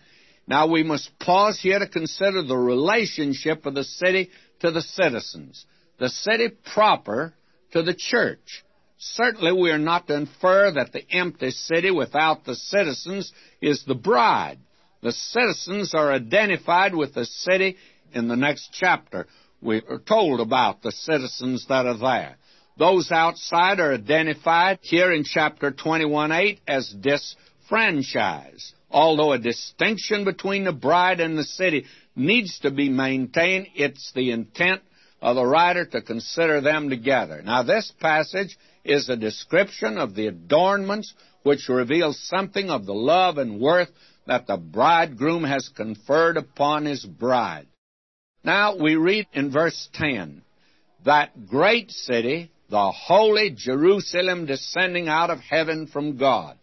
Now we must pause here to consider the relationship of the city to the citizens, the city proper to the church. Certainly we are not to infer that the empty city without the citizens is the bride. The citizens are identified with the city in the next chapter. We are told about the citizens that are there. Those outside are identified here in chapter 21:8 as disfranchised. Although a distinction between the bride and the city needs to be maintained, it's the intent of the writer to consider them together. Now, this passage is a description of the adornments which reveal something of the love and worth that the bridegroom has conferred upon his bride. Now we read in verse 10 that great city, the holy Jerusalem descending out of heaven from God.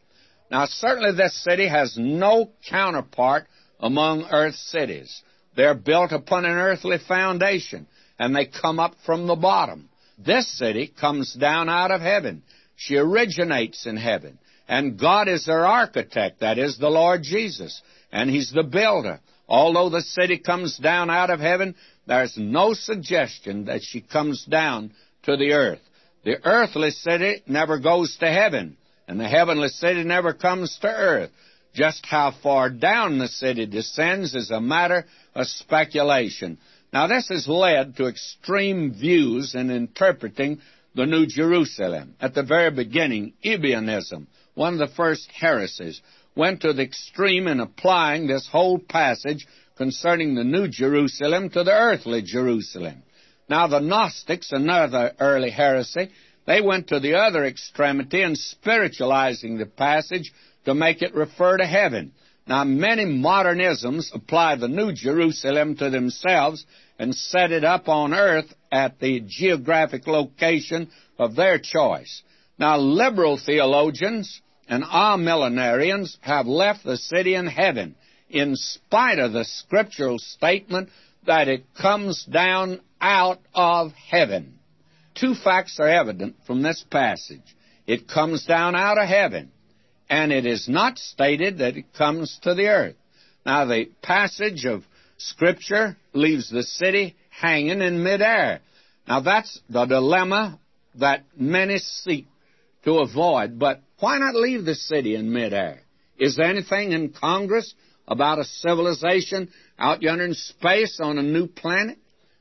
Now certainly this city has no counterpart among earth's cities. They're built upon an earthly foundation, and they come up from the bottom. This city comes down out of heaven. She originates in heaven. And God is their architect, that is the Lord Jesus, and He's the builder. Although the city comes down out of heaven, there's no suggestion that she comes down to the earth. The earthly city never goes to heaven, and the heavenly city never comes to earth. Just how far down the city descends is a matter of speculation. Now, this has led to extreme views in interpreting the New Jerusalem. At the very beginning, Ebionism, one of the first heresies, went to the extreme in applying this whole passage concerning the New Jerusalem to the earthly Jerusalem. Now, the Gnostics, another early heresy, they went to the other extremity in spiritualizing the passage to make it refer to heaven. Now, many modernisms apply the New Jerusalem to themselves and set it up on earth at the geographic location of their choice. Now, liberal theologians and amillenarians have left the city in heaven in spite of the scriptural statement that it comes down out of heaven. Two facts are evident from this passage. It comes down out of heaven, and it is not stated that it comes to the earth. Now, the passage of Scripture leaves the city hanging in midair. Now, that's the dilemma that many seek to avoid, but why not leave the city in midair? Is there anything in Congress about a civilization out yonder in space on a new planet?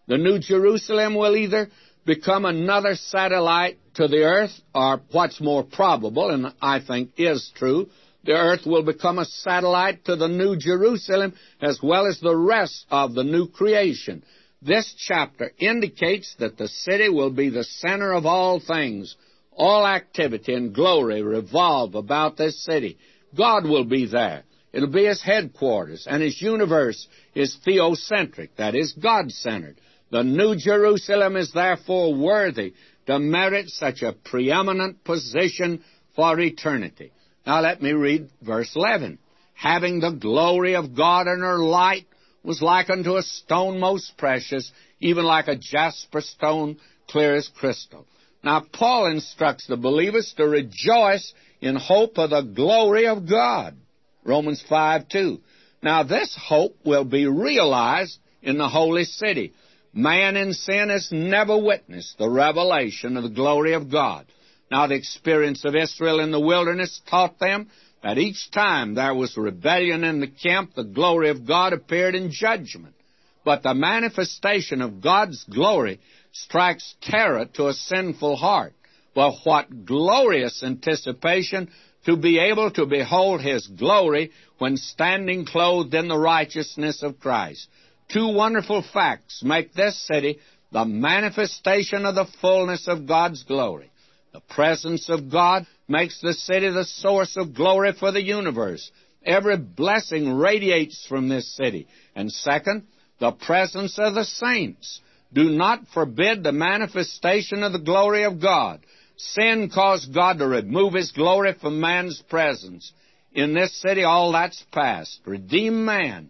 The New Jerusalem will either become another satellite to the earth, or what's more probable, and I think is true, the earth will become a satellite to the New Jerusalem as well as the rest of the new creation. This chapter indicates that the city will be the center of all things all activity and glory revolve about this city. God will be there. It'll be his headquarters, and his universe is theocentric, that is, God centered. The New Jerusalem is therefore worthy to merit such a preeminent position for eternity. Now let me read verse 11. Having the glory of God and her light was like unto a stone most precious, even like a jasper stone, clear as crystal. Now, Paul instructs the believers to rejoice in hope of the glory of God. Romans 5 2. Now, this hope will be realized in the holy city. Man in sin has never witnessed the revelation of the glory of God. Now, the experience of Israel in the wilderness taught them that each time there was rebellion in the camp, the glory of God appeared in judgment. But the manifestation of God's glory strikes terror to a sinful heart. Well, what glorious anticipation to be able to behold His glory when standing clothed in the righteousness of Christ. Two wonderful facts make this city the manifestation of the fullness of God's glory. The presence of God makes the city the source of glory for the universe. Every blessing radiates from this city. And second, the presence of the saints. Do not forbid the manifestation of the glory of God. Sin caused God to remove His glory from man's presence. In this city, all that's past. Redeem man,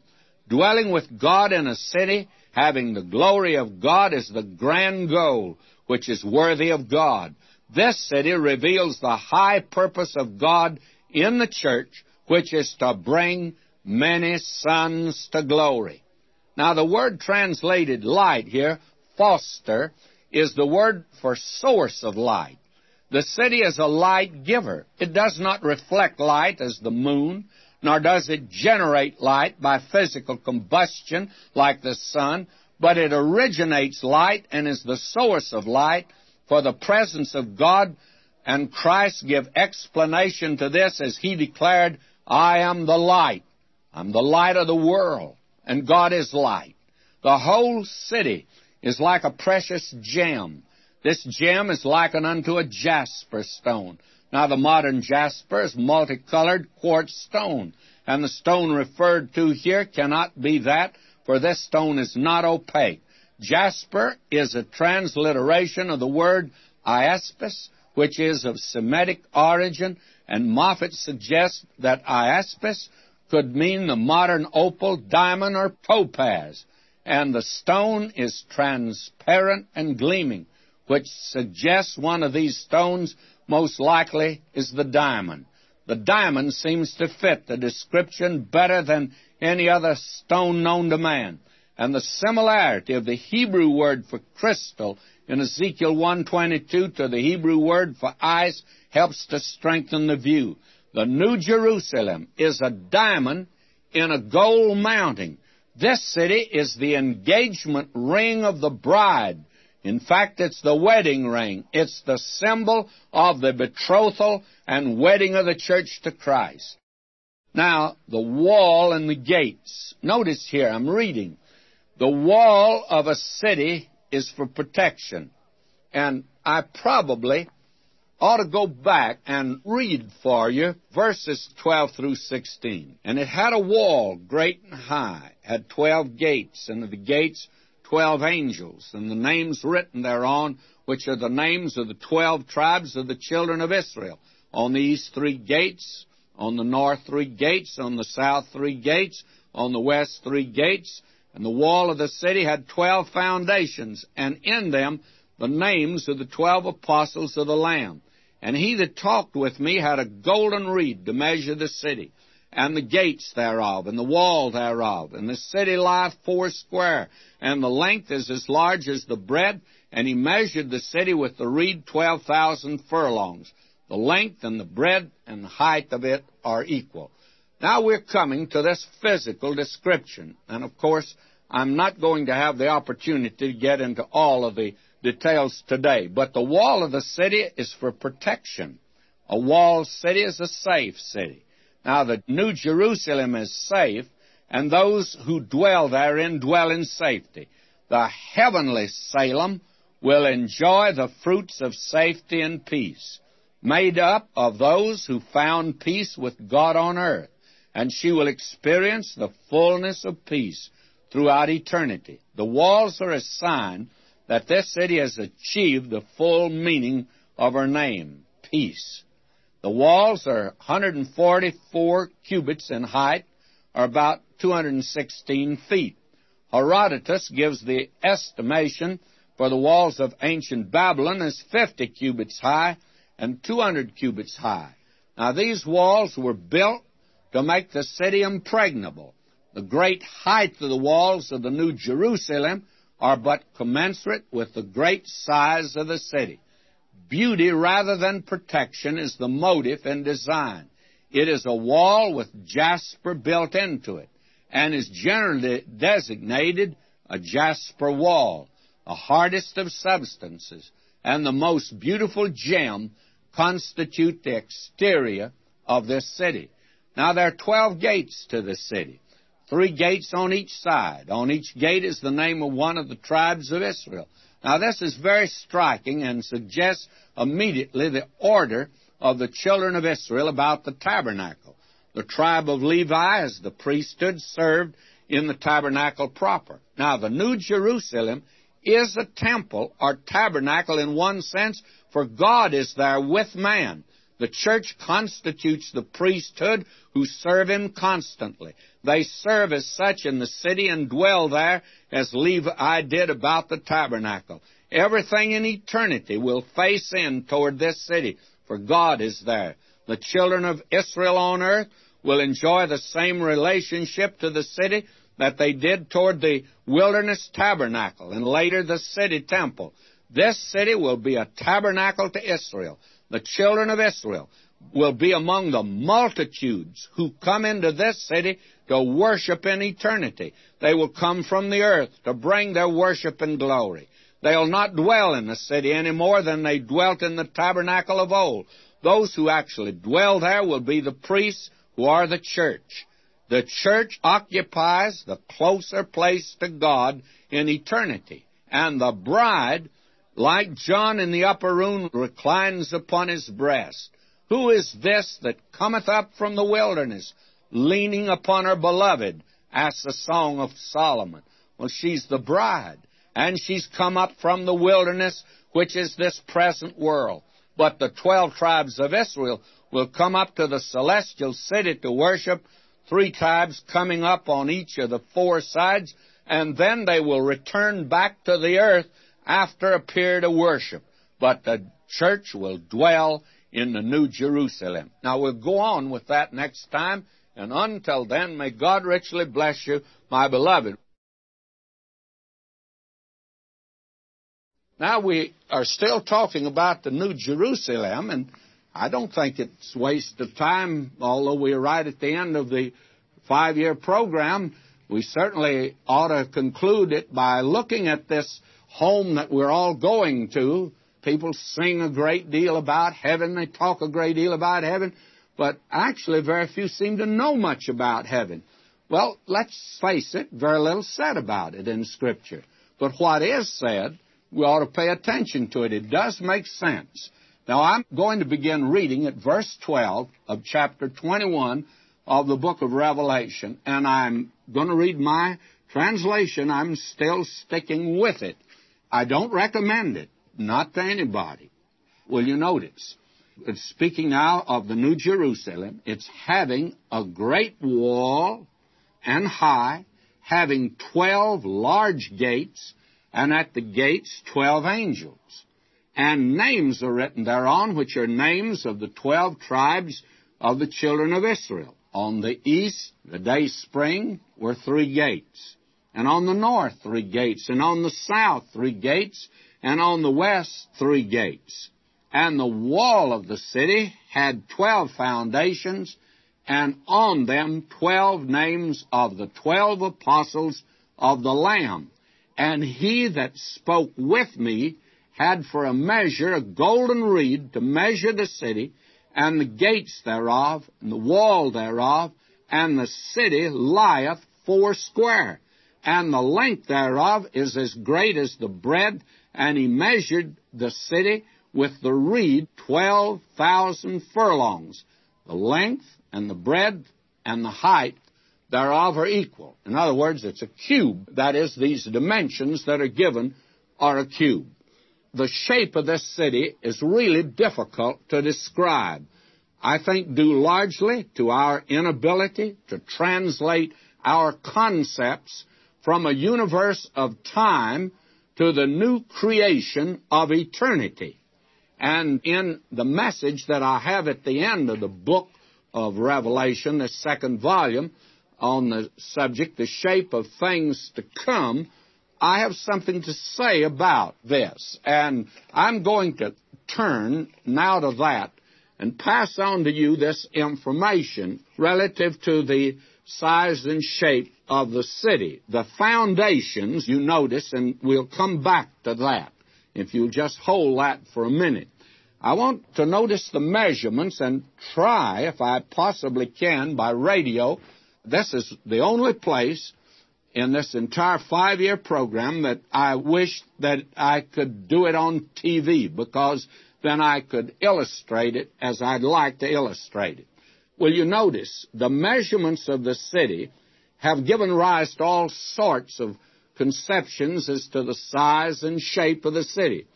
dwelling with God in a city, having the glory of God is the grand goal, which is worthy of God. This city reveals the high purpose of God in the church, which is to bring many sons to glory. Now, the word translated light here, phoster, is the word for source of light. The city is a light giver. It does not reflect light as the moon, nor does it generate light by physical combustion like the sun, but it originates light and is the source of light, for the presence of God and Christ give explanation to this as he declared, I am the light. I'm the light of the world and God is light. The whole city is like a precious gem. This gem is likened unto a jasper stone. Now, the modern jasper is multicolored quartz stone, and the stone referred to here cannot be that, for this stone is not opaque. Jasper is a transliteration of the word iaspis, which is of Semitic origin, and Moffatt suggests that iaspis could mean the modern opal, diamond, or topaz, and the stone is transparent and gleaming, which suggests one of these stones most likely is the diamond. The diamond seems to fit the description better than any other stone known to man. And the similarity of the Hebrew word for crystal in Ezekiel 122 to the Hebrew word for ice helps to strengthen the view. The New Jerusalem is a diamond in a gold mounting. This city is the engagement ring of the bride. In fact, it's the wedding ring. It's the symbol of the betrothal and wedding of the church to Christ. Now, the wall and the gates. Notice here, I'm reading. The wall of a city is for protection. And I probably ought to go back and read for you verses 12 through 16. And it had a wall great and high, had 12 gates, and the gates 12 angels, and the names written thereon, which are the names of the 12 tribes of the children of Israel. On the east three gates, on the north three gates, on the south three gates, on the west three gates, and the wall of the city had 12 foundations, and in them the names of the 12 apostles of the Lamb. And he that talked with me had a golden reed to measure the city, and the gates thereof, and the wall thereof. And the city lieth foursquare, and the length is as large as the breadth. And he measured the city with the reed twelve thousand furlongs. The length and the breadth and the height of it are equal. Now we're coming to this physical description. And of course, I'm not going to have the opportunity to get into all of the details today. But the wall of the city is for protection. A walled city is a safe city. Now, the New Jerusalem is safe, and those who dwell therein dwell in safety. The heavenly Salem will enjoy the fruits of safety and peace, made up of those who found peace with God on earth, and she will experience the fullness of peace throughout eternity. The walls are a sign that this city has achieved the full meaning of her name, peace. The walls are 144 cubits in height, or about 216 feet. Herodotus gives the estimation for the walls of ancient Babylon as 50 cubits high and 200 cubits high. Now, these walls were built to make the city impregnable. The great height of the walls of the New Jerusalem are but commensurate with the great size of the city. Beauty rather than protection is the motive and design. It is a wall with jasper built into it and is generally designated a jasper wall, the hardest of substances, and the most beautiful gem constitute the exterior of this city. Now there are twelve gates to the city, three gates on each side. On each gate is the name of one of the tribes of Israel. Now this is very striking and suggests immediately the order of the children of Israel about the tabernacle. The tribe of Levi, as the priesthood, served in the tabernacle proper. Now, the New Jerusalem is a temple or tabernacle in one sense, for God is there with man. The church constitutes the priesthood who serve him constantly. They serve as such in the city and dwell there as Levi did about the tabernacle. Everything in eternity will face in toward this city, for God is there. The children of Israel on earth will enjoy the same relationship to the city that they did toward the wilderness tabernacle and later the city temple. This city will be a tabernacle to Israel. The children of Israel will be among the multitudes who come into this city to worship in eternity. They will come from the earth to bring their worship and glory. They'll not dwell in the city any more than they dwelt in the tabernacle of old. Those who actually dwell there will be the priests who are the church. The church occupies the closer place to God in eternity. And the bride, like John in the upper room, reclines upon his breast. Who is this that cometh up from the wilderness, leaning upon her beloved? asks the Song of Solomon. Well, she's the bride, and she's come up from the wilderness, which is this present world. But the twelve tribes of Israel will come up to the celestial city to worship three tribes coming up on each of the four sides, and then they will return back to the earth after a period of worship. But the church will dwell in the New Jerusalem. Now we'll go on with that next time, and until then, may God richly bless you, my beloved. Now we are still talking about the New Jerusalem, and I don't think it's waste of time, although we're right at the end of the five year program. We certainly ought to conclude it by looking at this home that we're all going to. People sing a great deal about heaven, they talk a great deal about heaven, but actually very few seem to know much about heaven. Well, let's face it, very little said about it in Scripture. But what is said, we ought to pay attention to it. It does make sense. Now, I'm going to begin reading at verse 12 of chapter 21 of the book of Revelation, and I'm going to read my translation. I'm still sticking with it. I don't recommend it, not to anybody. Will you notice? It's speaking now of the New Jerusalem. It's having a great wall and high, having twelve large gates, and at the gates twelve angels and names are written thereon, which are names of the twelve tribes of the children of Israel. On the east, the day spring, were three gates, and on the north, three gates, and on the south, three gates, and on the west, three gates. And the wall of the city had twelve foundations, and on them twelve names of the twelve apostles of the Lamb. And he that spoke with me had for a measure a golden reed to measure the city, and the gates thereof, and the wall thereof, and the city lieth foursquare, and the length thereof is as great as the breadth, and he measured the city with the reed twelve thousand furlongs. The length and the breadth and the height thereof are equal. In other words, it's a cube. That is, these dimensions that are given are a cube the shape of this city is really difficult to describe. I think due largely to our inability to translate our concepts from a universe of time to the new creation of eternity. And in the message that I have at the end of the book of Revelation, the second volume, on the subject, the shape of things to come, I have something to say about this, and I'm going to turn now to that and pass on to you this information relative to the size and shape of the city. The foundations, you notice, and we'll come back to that if you'll just hold that for a minute. I want to notice the measurements and try, if I possibly can, by radio. This is the only place in this entire five year program that I wish that I could do it on TV because then I could illustrate it as I'd like to illustrate it. Well, you notice the measurements of the city have given rise to all sorts of conceptions as to the size and shape of the city.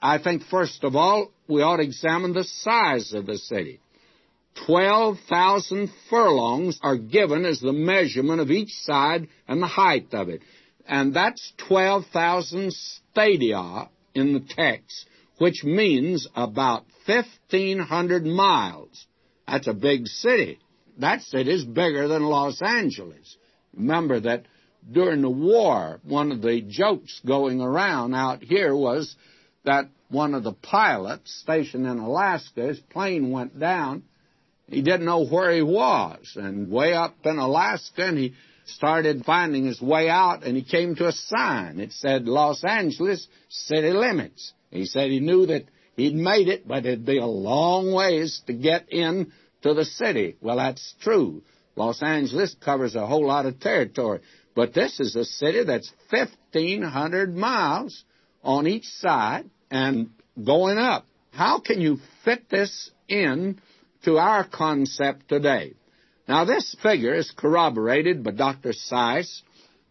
I think, first of all, we ought to examine the size of the city. 12,000 furlongs are given as the measurement of each side and the height of it. And that's 12,000 stadia in the text, which means about 1,500 miles. That's a big city. That city is bigger than Los Angeles. Remember that during the war, one of the jokes going around out here was that one of the pilots stationed in Alaska, his plane went down. He didn't know where he was. And way up in Alaska, and he started finding his way out, and he came to a sign. It said Los Angeles city limits. He said he knew that he'd made it, but it'd be a long ways to get in to the city. Well, that's true. Los Angeles covers a whole lot of territory. But this is a city that's 1,500 miles on each side and going up. How can you fit this in to our concept today? Now, this figure is corroborated by Dr. Seiss,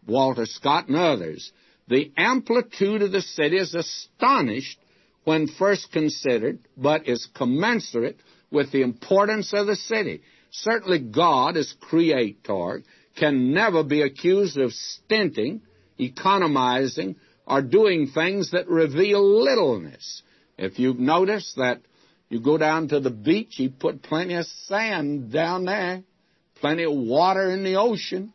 Walter Scott, and others. The amplitude of the city is astonished when first considered, but is commensurate with the importance of the city. Certainly, God, as creator, can never be accused of stinting, economizing, or doing things that reveal littleness. If you've noticed that you go down to the beach, he put plenty of sand down there, plenty of water in the ocean,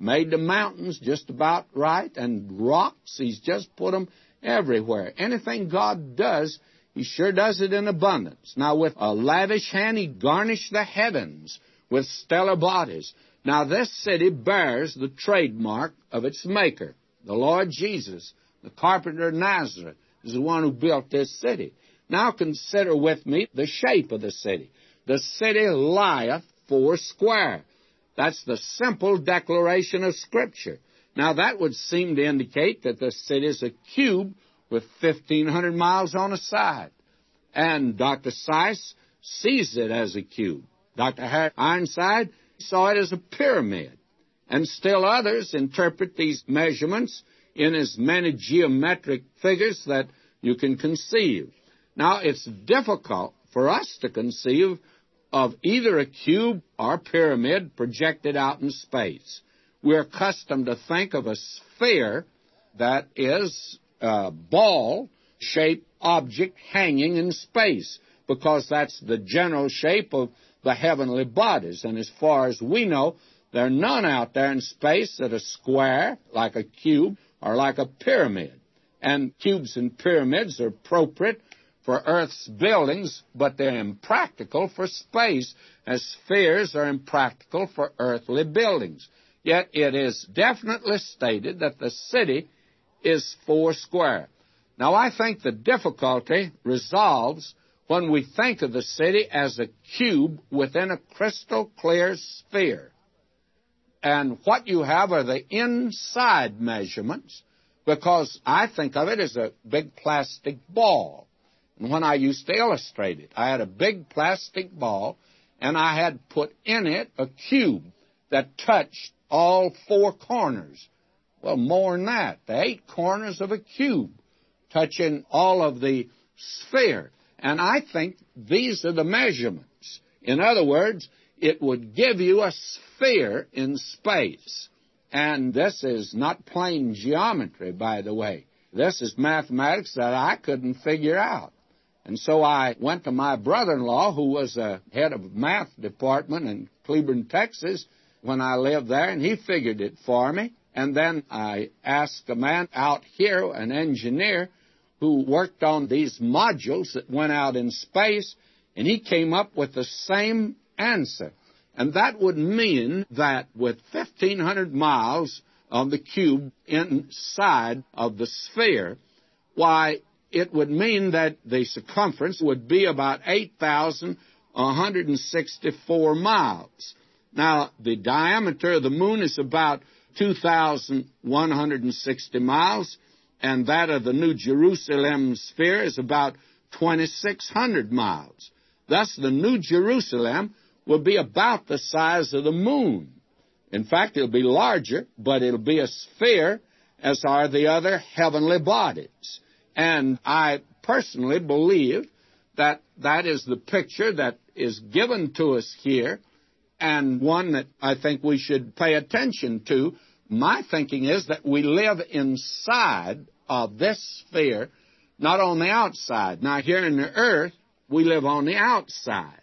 made the mountains just about right, and rocks, he's just put them everywhere. Anything God does, he sure does it in abundance. Now, with a lavish hand, he garnished the heavens with stellar bodies. Now, this city bears the trademark of its maker, the Lord Jesus, the carpenter of Nazareth, is the one who built this city. Now, consider with me the shape of the city. The city lieth four square. That's the simple declaration of Scripture. Now, that would seem to indicate that the city is a cube with 1,500 miles on a side. And Dr. Seiss sees it as a cube. Dr. Ironside saw it as a pyramid. And still others interpret these measurements in as many geometric figures that you can conceive. Now, it's difficult for us to conceive of either a cube or pyramid projected out in space. We're accustomed to think of a sphere that is a ball shaped object hanging in space because that's the general shape of the heavenly bodies. And as far as we know, there are none out there in space that are square, like a cube, or like a pyramid. And cubes and pyramids are appropriate for Earth's buildings, but they're impractical for space, as spheres are impractical for earthly buildings. Yet it is definitely stated that the city is four square. Now, I think the difficulty resolves when we think of the city as a cube within a crystal clear sphere. And what you have are the inside measurements, because I think of it as a big plastic ball. And when I used to illustrate it, I had a big plastic ball, and I had put in it a cube that touched all four corners. Well, more than that, the eight corners of a cube touching all of the sphere. And I think these are the measurements. In other words, it would give you a sphere in space. And this is not plain geometry, by the way. This is mathematics that I couldn't figure out. And so I went to my brother-in-law, who was a head of math department in Cleburne, Texas, when I lived there, and he figured it for me. And then I asked a man out here, an engineer, who worked on these modules that went out in space, and he came up with the same answer. And that would mean that with 1,500 miles of the cube inside of the sphere, why, it would mean that the circumference would be about 8,164 miles. Now, the diameter of the moon is about 2,160 miles, and that of the New Jerusalem sphere is about 2,600 miles. Thus, the New Jerusalem will be about the size of the moon. In fact, it'll be larger, but it'll be a sphere, as are the other heavenly bodies. And I personally believe that that is the picture that is given to us here, and one that I think we should pay attention to. My thinking is that we live inside of this sphere, not on the outside. Now, here in the earth, we live on the outside.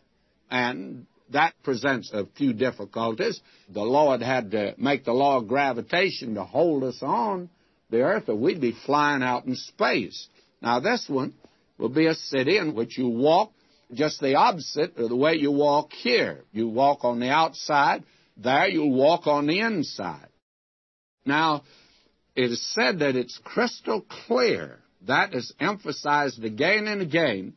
And that presents a few difficulties. The Lord had to make the law of gravitation to hold us on the earth, or we'd be flying out in space. Now, this one will be a city in which you walk just the opposite of the way you walk here. You walk on the outside, there you'll walk on the inside. Now, it is said that it's crystal clear. That is emphasized again and again.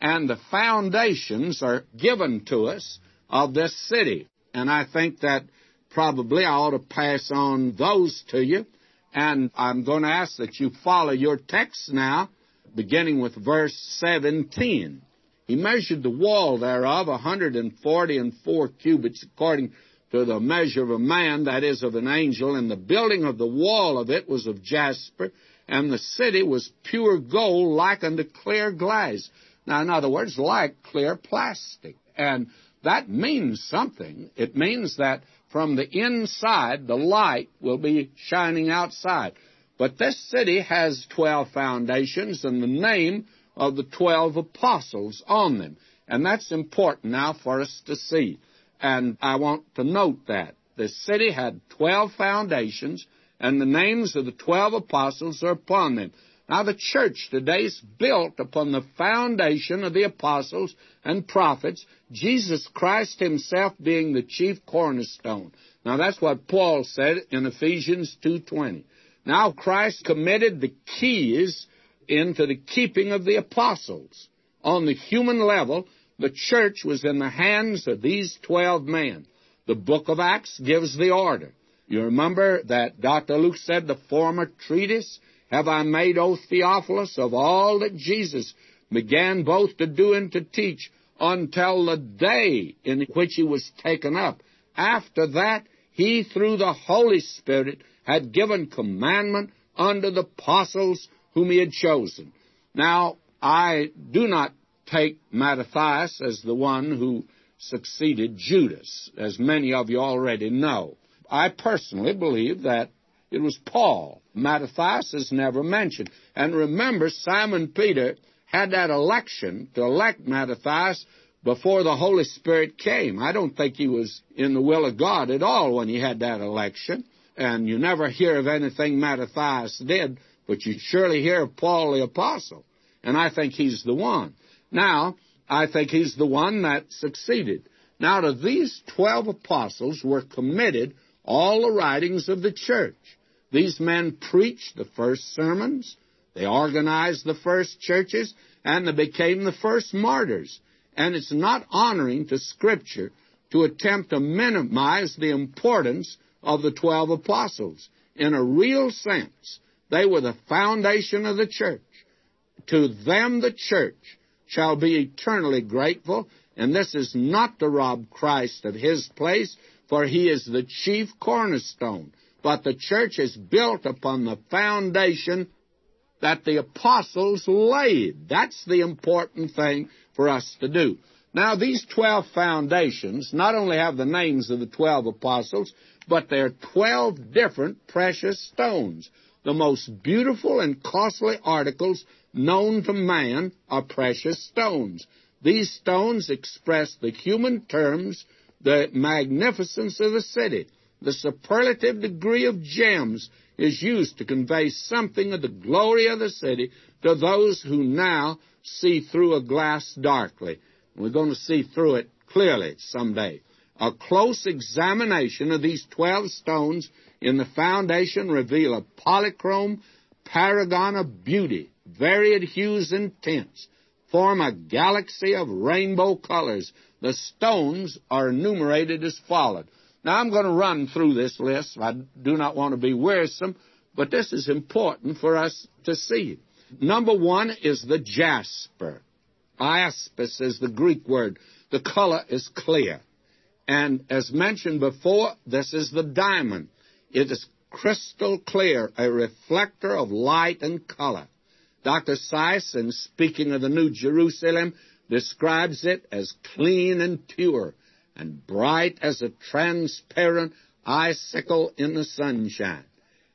And the foundations are given to us of this city. And I think that probably I ought to pass on those to you. And I'm going to ask that you follow your text now, beginning with verse 17. He measured the wall thereof a hundred and forty and four cubits, according to the measure of a man, that is, of an angel, and the building of the wall of it was of jasper, and the city was pure gold, like unto clear glass. Now, in other words, like clear plastic. And that means something. It means that from the inside, the light will be shining outside. But this city has 12 foundations and the name of the 12 apostles on them. And that's important now for us to see. And I want to note that. The city had 12 foundations, and the names of the 12 apostles are upon them. Now, the church today is built upon the foundation of the apostles and prophets, Jesus Christ himself being the chief cornerstone. Now, that's what Paul said in Ephesians 2.20. Now, Christ committed the keys into the keeping of the apostles. On the human level, the church was in the hands of these 12 men. The book of Acts gives the order. You remember that Dr. Luke said the former treatise have I made, O Theophilus, of all that Jesus began both to do and to teach until the day in which he was taken up. After that, he, through the Holy Spirit, had given commandment unto the apostles whom he had chosen. Now, I do not take Matthias as the one who succeeded Judas, as many of you already know. I personally believe that it was Paul. Matthias is never mentioned. And remember, Simon Peter had that election to elect Matthias before the Holy Spirit came. I don't think he was in the will of God at all when he had that election. And you never hear of anything Matthias did, but you surely hear of Paul the Apostle. And I think he's the one. Now, I think he's the one that succeeded. Now, to these twelve apostles were committed all the writings of the church. These men preached the first sermons, they organized the first churches, and they became the first martyrs. And it's not honoring to Scripture to attempt to minimize the importance of the twelve apostles. In a real sense, they were the foundation of the church. To them, the church shall be eternally grateful, and this is not to rob Christ of his place, for he is the chief cornerstone but the church is built upon the foundation that the apostles laid. That's the important thing for us to do. Now, these 12 foundations not only have the names of the 12 apostles, but they're 12 different precious stones. The most beautiful and costly articles known to man are precious stones. These stones express the human terms, the magnificence of the city. the superlative degree of gems is used to convey something of the glory of the city to those who now see through a glass darkly. We're going to see through it clearly someday. A close examination of these 12 stones in the foundation reveal a polychrome paragon of beauty, varied hues and tints, form a galaxy of rainbow colors. The stones are enumerated as followed. Now I'm going to run through this list. I do not want to be wearisome, but this is important for us to see. Number one is the jasper. Iaspis is the Greek word. The color is clear. And as mentioned before, this is the diamond. It is crystal clear, a reflector of light and color. Dr. Sison, speaking of the New Jerusalem, describes it as clean and pure and bright as a transparent icicle in the sunshine.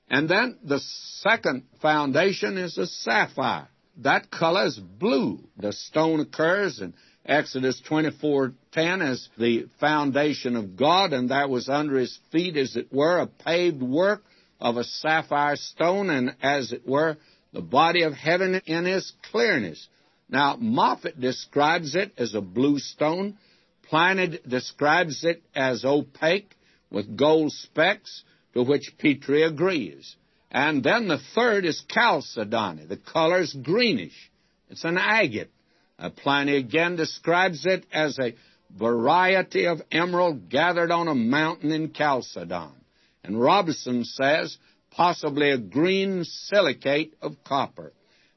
And then the second foundation is a sapphire. That color is blue. The stone occurs in Exodus 24:10 as the foundation of God, and that was under his feet, as it were, a paved work of a sapphire stone, and as it were, the body of heaven in its clearness. Now, Moffatt describes it as a blue stone. Pliny describes it as opaque with gold specks, to which Petrie agrees. And then the third is chalcedony. The color is greenish. It's an agate. Uh, Pliny again describes it as a variety of emerald gathered on a mountain in Chalcedon. And Robertson says possibly a green silicate of copper.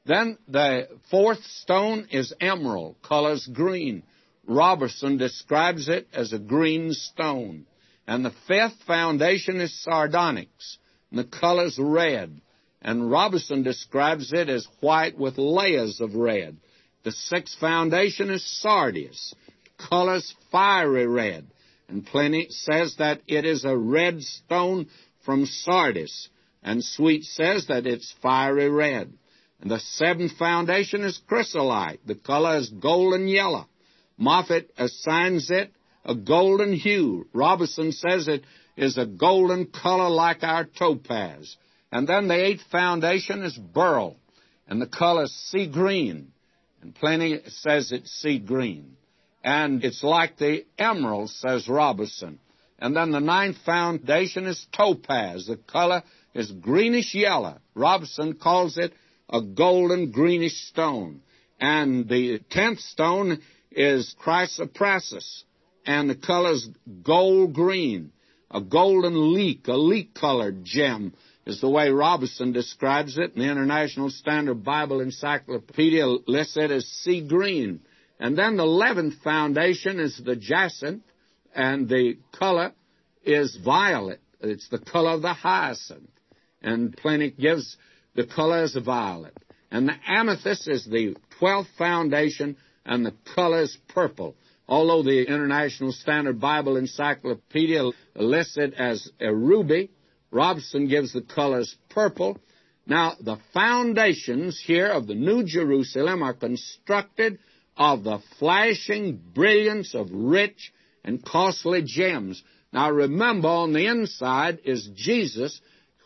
Then the fourth stone is emerald, colors green. Robertson describes it as a green stone. And the fifth foundation is sardonyx, and the color's red. And Robertson describes it as white with layers of red. The sixth foundation is sardius, colors fiery red. And Pliny says that it is a red stone from Sardis. And Swete says that it's fiery red. And the seventh foundation is chrysolite. The color is golden yellow. Moffatt assigns it a golden hue. Robinson says it is a golden color like our topaz. And then the eighth foundation is beryl, and the color is sea green. And Pliny says it's sea green. And it's like the emerald, says Robinson. And then the ninth foundation is topaz. The color is greenish yellow. Robertson calls it a golden greenish stone. And the tenth stone is chrysoprasus. And the color's gold green. A golden leek, a leek colored gem is the way Robertson describes it. In the International Standard Bible Encyclopedia lists it as sea green. And then the eleventh foundation is the jacinth, and the color is violet. It's the color of the hyacinth. And Pliny gives the color as violet. And the amethyst is the twelfth foundation, and the color is purple. Although the International Standard Bible Encyclopedia lists it as a ruby, Robertson gives the colors purple. Now, the foundations here of the New Jerusalem are constructed of the flashing brilliance of rich and costly gems. Now, remember, on the inside is Jesus,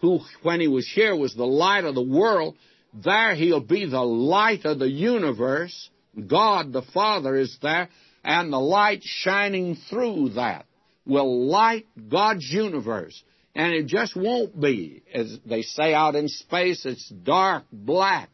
who, when he was here, was the light of the world. There he'll be the light of the universe. God the Father is there, and the light shining through that will light God's universe. And it just won't be, as they say out in space, it's dark black.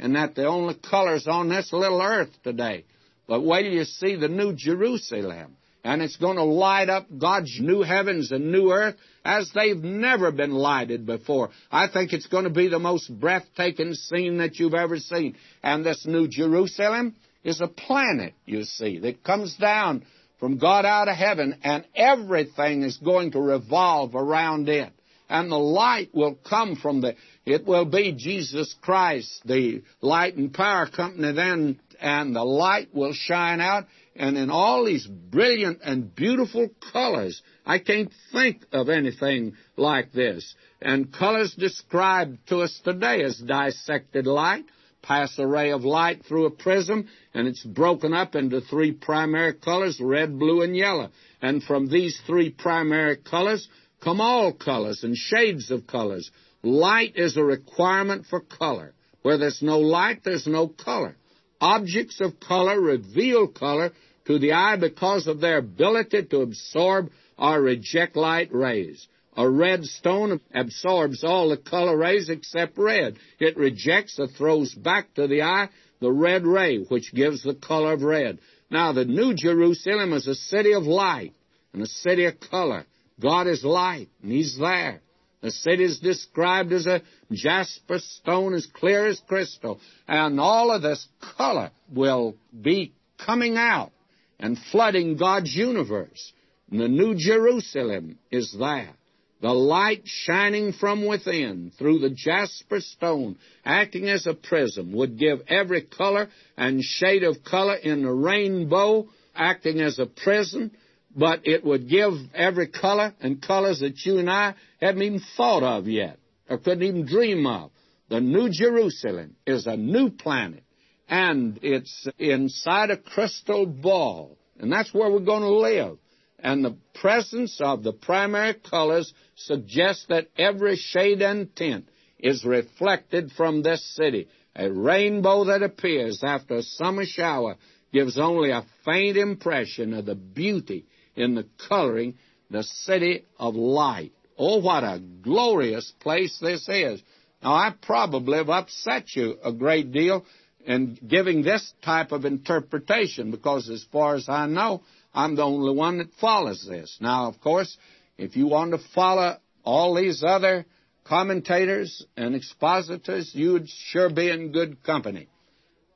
And that the only colors on this little earth today. But wait till you see the new Jerusalem. And it's going to light up God's new heavens and new earth as they've never been lighted before. I think it's going to be the most breathtaking scene that you've ever seen. And this new Jerusalem is a planet, you see, that comes down from God out of heaven, and everything is going to revolve around it. And the light will come from the, it will be Jesus Christ, the light and power company then, and the light will shine out, and in all these brilliant and beautiful colors. I can't think of anything like this. And colors described to us today as dissected light, pass a ray of light through a prism, and it's broken up into three primary colors red, blue, and yellow. And from these three primary colors come all colors and shades of colors. Light is a requirement for color. Where there's no light, there's no color. Objects of color reveal color to the eye because of their ability to absorb or reject light rays. A red stone absorbs all the color rays except red. It rejects or throws back to the eye the red ray, which gives the color of red. Now, the New Jerusalem is a city of light and a city of color. God is light, and He's there. The city is described as a jasper stone as clear as crystal. And all of this color will be coming out and flooding God's universe. And the New Jerusalem is there. The light shining from within through the jasper stone, acting as a prism, would give every color and shade of color in the rainbow, acting as a prism, but it would give every color and colors that you and I haven't even thought of yet or couldn't even dream of. The New Jerusalem is a new planet, and it's inside a crystal ball, and that's where we're going to live and the presence of the primary colors suggests that every shade and tint is reflected from this city. A rainbow that appears after a summer shower gives only a faint impression of the beauty in the coloring the city of light. Oh, what a glorious place this is. Now, I probably have upset you a great deal in giving this type of interpretation because, as far as I know, I'm the only one that follows this. Now, of course, if you want to follow all these other commentators and expositors, you'd sure be in good company.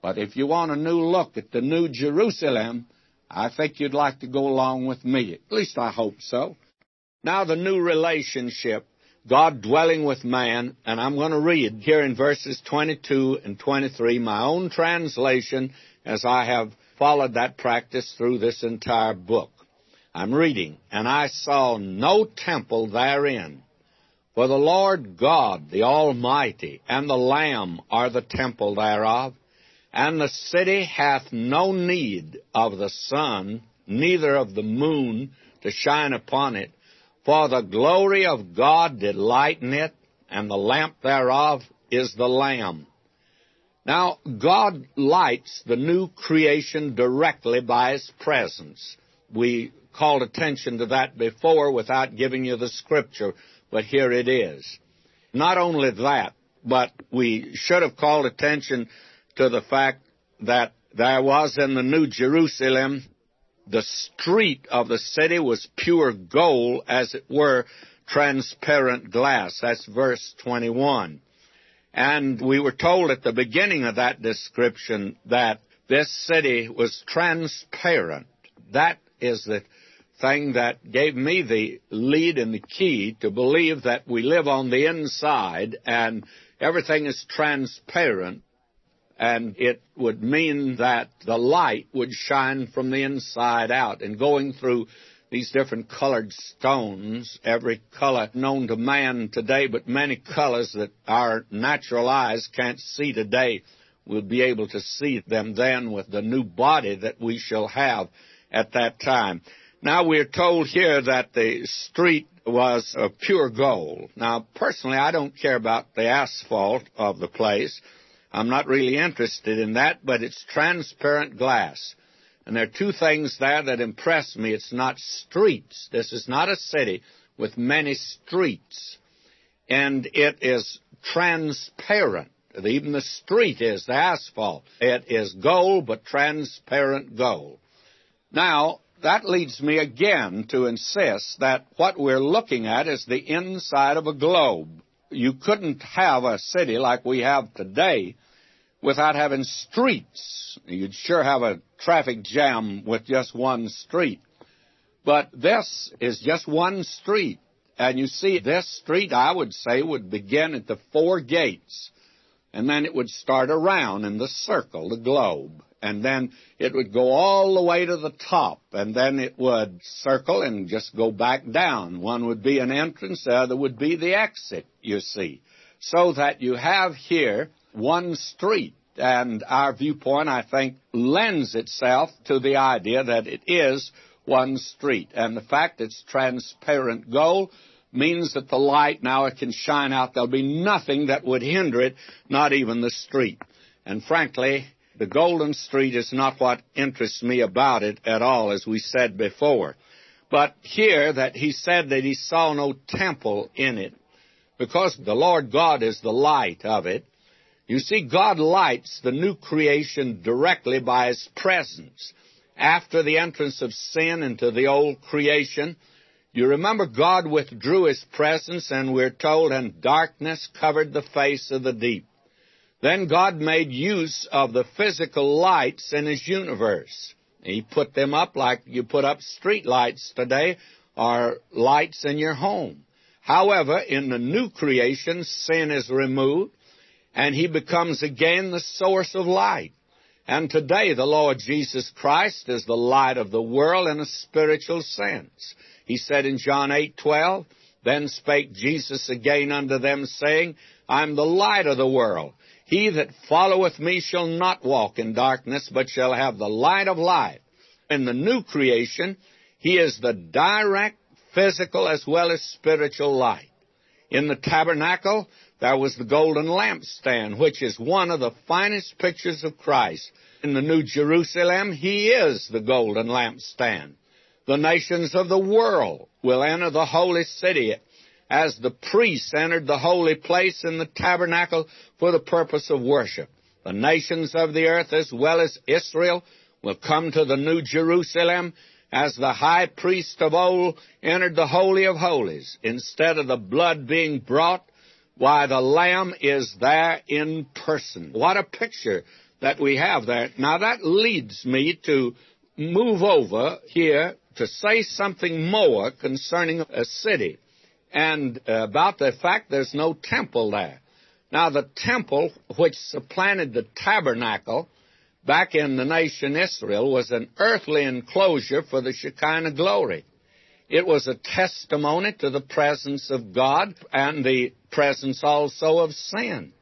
But if you want a new look at the New Jerusalem, I think you'd like to go along with me. At least I hope so. Now, the new relationship, God dwelling with man, and I'm going to read here in verses 22 and 23, my own translation, as I have followed that practice through this entire book. I'm reading, and I saw no temple therein. For the Lord God, the Almighty, and the Lamb are the temple thereof, and the city hath no need of the sun, neither of the moon to shine upon it, for the glory of God did lighten it, and the lamp thereof is the Lamb. Now, God lights the new creation directly by His presence. We called attention to that before without giving you the scripture, but here it is. Not only that, but we should have called attention to the fact that there was in the New Jerusalem, the street of the city was pure gold, as it were, transparent glass. That's verse 21. And we were told at the beginning of that description that this city was transparent. That is the thing that gave me the lead and the key to believe that we live on the inside and everything is transparent. And it would mean that the light would shine from the inside out and going through these different colored stones, every color known to man today, but many colors that our natural eyes can't see today. We'll be able to see them then with the new body that we shall have at that time. Now we're told here that the street was of pure gold. Now personally I don't care about the asphalt of the place. I'm not really interested in that, but it's transparent glass. And there are two things there that impress me. It's not streets. This is not a city with many streets. And it is transparent. Even the street is the asphalt. It is gold, but transparent gold. Now, that leads me again to insist that what we're looking at is the inside of a globe. You couldn't have a city like we have today without having streets. You'd sure have a traffic jam with just one street. But this is just one street. And you see, this street, I would say, would begin at the four gates. And then it would start around in the circle, the globe. And then it would go all the way to the top. And then it would circle and just go back down. One would be an entrance, the other would be the exit, you see. So that you have here one street. And our viewpoint, I think, lends itself to the idea that it is one street. And the fact it's transparent gold means that the light now it can shine out. There'll be nothing that would hinder it, not even the street. And frankly, the golden street is not what interests me about it at all, as we said before. But here that he said that he saw no temple in it, because the Lord God is the light of it. You see, God lights the new creation directly by his presence. After the entrance of sin into the old creation, you remember God withdrew his presence, and we're told, and darkness covered the face of the deep. Then God made use of the physical lights in his universe. He put them up like you put up street lights today or lights in your home. However, in the new creation, sin is removed and he becomes again the source of light. And today the Lord Jesus Christ is the light of the world in a spiritual sense. He said in John 8:12, then spake Jesus again unto them saying, I am the light of the world. He that followeth me shall not walk in darkness, but shall have the light of life. In the new creation, he is the direct physical as well as spiritual light. In the tabernacle, there was the golden lampstand, which is one of the finest pictures of Christ. In the New Jerusalem, He is the golden lampstand. The nations of the world will enter the holy city as the priests entered the holy place in the tabernacle for the purpose of worship. The nations of the earth, as well as Israel, will come to the New Jerusalem as the high priest of old entered the Holy of Holies. Instead of the blood being brought, why, the Lamb is there in person. What a picture that we have there. Now that leads me to move over here to say something more concerning a city and uh, about the fact there's no temple there. Now the temple which supplanted the tabernacle back in the nation Israel was an earthly enclosure for the Shekinah glory. It was a testimony to the presence of God and the presence also of sin.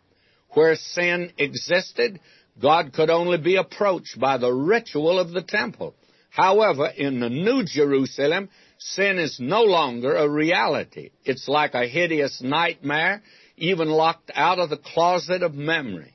Where sin existed, God could only be approached by the ritual of the temple. However, in the New Jerusalem, sin is no longer a reality. It's like a hideous nightmare, even locked out of the closet of memory.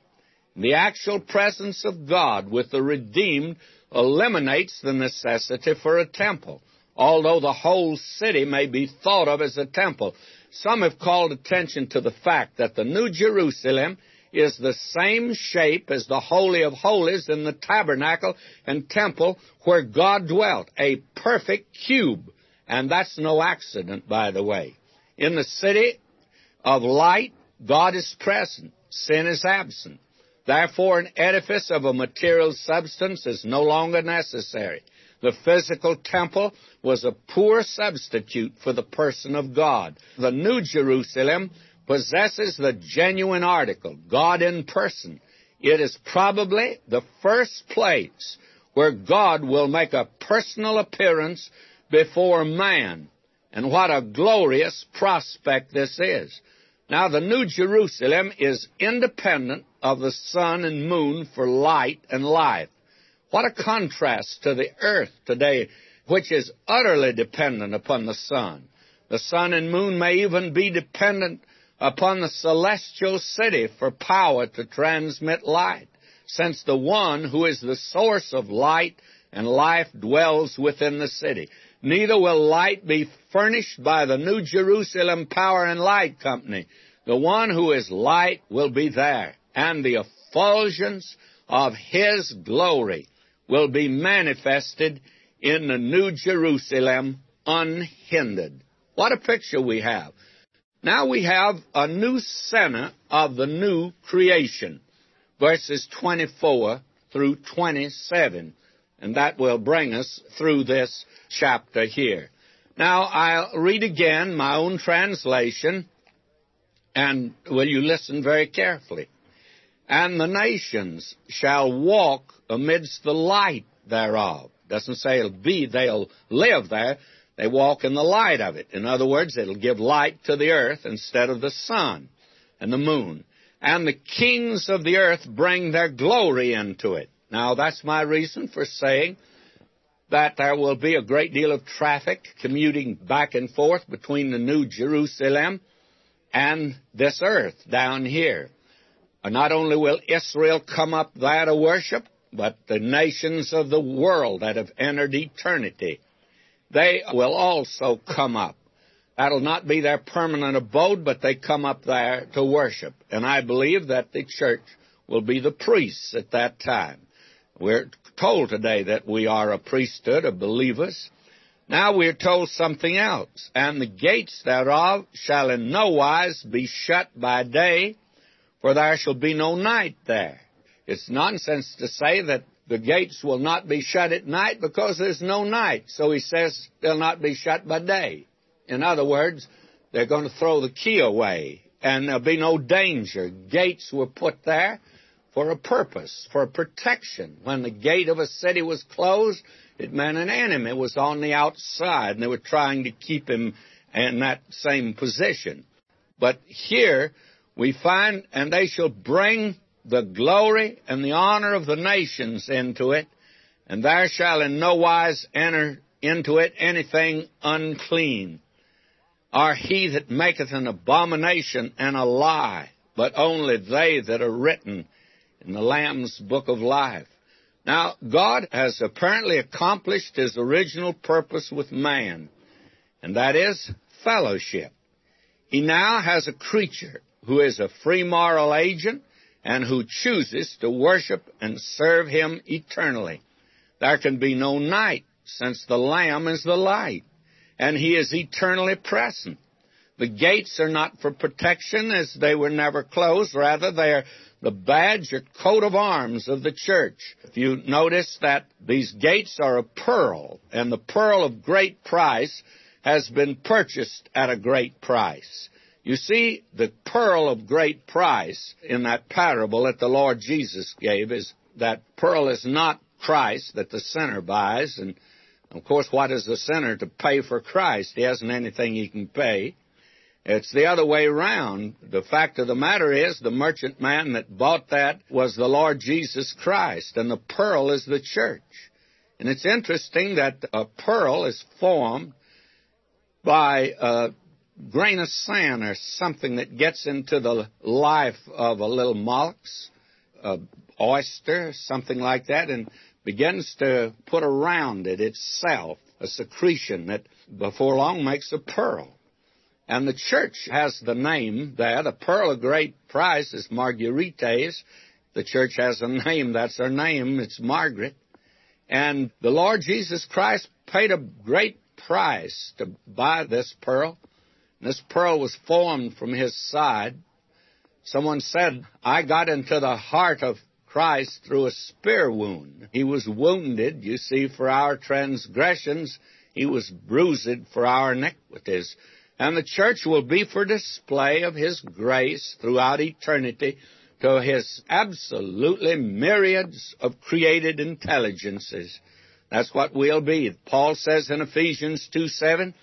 The actual presence of God with the redeemed eliminates the necessity for a temple although the whole city may be thought of as a temple. Some have called attention to the fact that the New Jerusalem is the same shape as the Holy of Holies in the tabernacle and temple where God dwelt, a perfect cube. And that's no accident, by the way. In the city of light, God is present, sin is absent. Therefore, an edifice of a material substance is no longer necessary. The physical temple was a poor substitute for the person of God. The New Jerusalem possesses the genuine article, God in person. It is probably the first place where God will make a personal appearance before man. And what a glorious prospect this is. Now, the New Jerusalem is independent of the sun and moon for light and life. What a contrast to the earth today, which is utterly dependent upon the sun. The sun and moon may even be dependent upon the celestial city for power to transmit light, since the one who is the source of light and life dwells within the city. Neither will light be furnished by the New Jerusalem Power and Light Company. The one who is light will be there, and the effulgence of his glory will be manifested in the New Jerusalem unhindered. What a picture we have. Now we have a new center of the new creation, verses 24 through 27, and that will bring us through this chapter here. Now I'll read again my own translation, and will you listen very carefully? and the nations shall walk amidst the light thereof. Doesn't say it'll be, they'll live there. They walk in the light of it. In other words, it'll give light to the earth instead of the sun and the moon. And the kings of the earth bring their glory into it. Now, that's my reason for saying that there will be a great deal of traffic commuting back and forth between the New Jerusalem and this earth down here. Not only will Israel come up there to worship, but the nations of the world that have entered eternity, they will also come up. That'll not be their permanent abode, but they come up there to worship. And I believe that the church will be the priests at that time. We're told today that we are a priesthood of believers. Now we're told something else. And the gates thereof shall in no wise be shut by day, for there shall be no night there. It's nonsense to say that the gates will not be shut at night because there's no night. So he says they'll not be shut by day. In other words, they're going to throw the key away and there'll be no danger. Gates were put there for a purpose, for protection. When the gate of a city was closed, it meant an enemy was on the outside and they were trying to keep him in that same position. But here we find, and they shall bring the glory and the honor of the nations into it, and there shall in no wise enter into it anything unclean, or he that maketh an abomination and a lie, but only they that are written in the Lamb's book of life. Now, God has apparently accomplished his original purpose with man, and that is fellowship. He now has a creature who is a free moral agent and who chooses to worship and serve him eternally. There can be no night, since the Lamb is the light, and he is eternally present. The gates are not for protection, as they were never closed. Rather, they are the badge or coat of arms of the church. If you notice that these gates are of pearl, and the pearl of great price has been purchased at a great price. You see, the pearl of great price in that parable that the Lord Jesus gave is that pearl is not Christ that the sinner buys. And of course, what is the sinner to pay for Christ? He hasn't anything he can pay. It's the other way around. The fact of the matter is, the merchant man that bought that was the Lord Jesus Christ, and the pearl is the church. And it's interesting that a pearl is formed by a grain of sand or something that gets into the life of a little mollusk, a oyster, something like that, and begins to put around it itself a secretion that before long makes a pearl. And the church has the name there. The pearl of great price is Margarites. The church has a name. That's her name. It's Margaret. And the Lord Jesus Christ paid a great price to buy this pearl. And This pearl was formed from his side. Someone said, I got into the heart of Christ through a spear wound. He was wounded, you see, for our transgressions. He was bruised for our iniquities. And the church will be for display of His grace throughout eternity to His absolutely myriads of created intelligences. That's what we'll be. Paul says in Ephesians 2 7,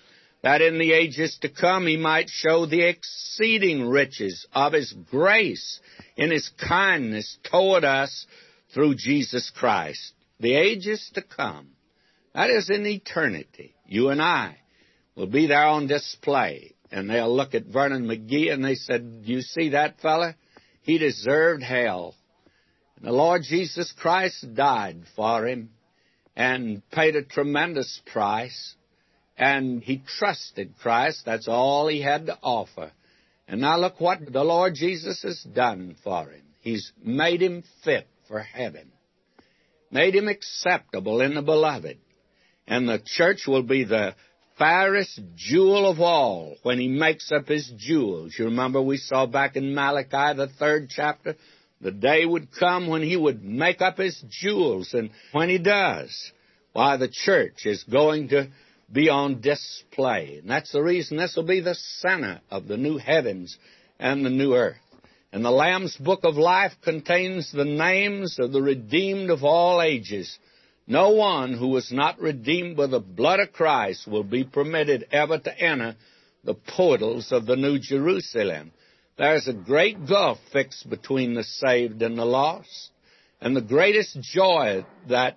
that in the ages to come he might show the exceeding riches of his grace in his kindness toward us through Jesus Christ. The ages to come. That is in eternity. You and I will be there on display. And they'll look at Vernon McGee and they said, You see that fella? He deserved hell. And the Lord Jesus Christ died for him and paid a tremendous price and he trusted Christ. That's all he had to offer. And now look what the Lord Jesus has done for him. He's made him fit for heaven, made him acceptable in the beloved. And the church will be the fairest jewel of all when he makes up his jewels. You remember we saw back in Malachi, the third chapter, the day would come when he would make up his jewels. And when he does, why, the church is going to be on display. And that's the reason this will be the center of the new heavens and the new earth. And the Lamb's Book of Life contains the names of the redeemed of all ages. No one who was not redeemed by the blood of Christ will be permitted ever to enter the portals of the New Jerusalem. There's a great gulf fixed between the saved and the lost. And the greatest joy that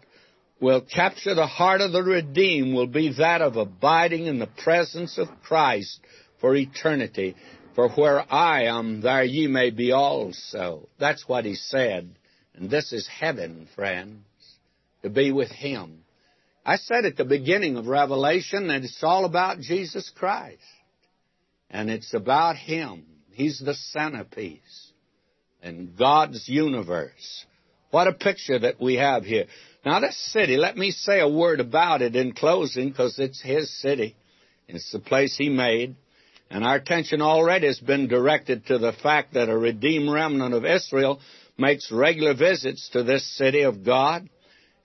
will capture the heart of the redeemed will be that of abiding in the presence of Christ for eternity. For where I am, there ye may be also. That's what he said. And this is heaven, friends, to be with him. I said at the beginning of Revelation that it's all about Jesus Christ. And it's about him. He's the centerpiece in God's universe. What a picture that we have here. Now, this city, let me say a word about it in closing because it's His city. It's the place He made. And our attention already has been directed to the fact that a redeemed remnant of Israel makes regular visits to this city of God.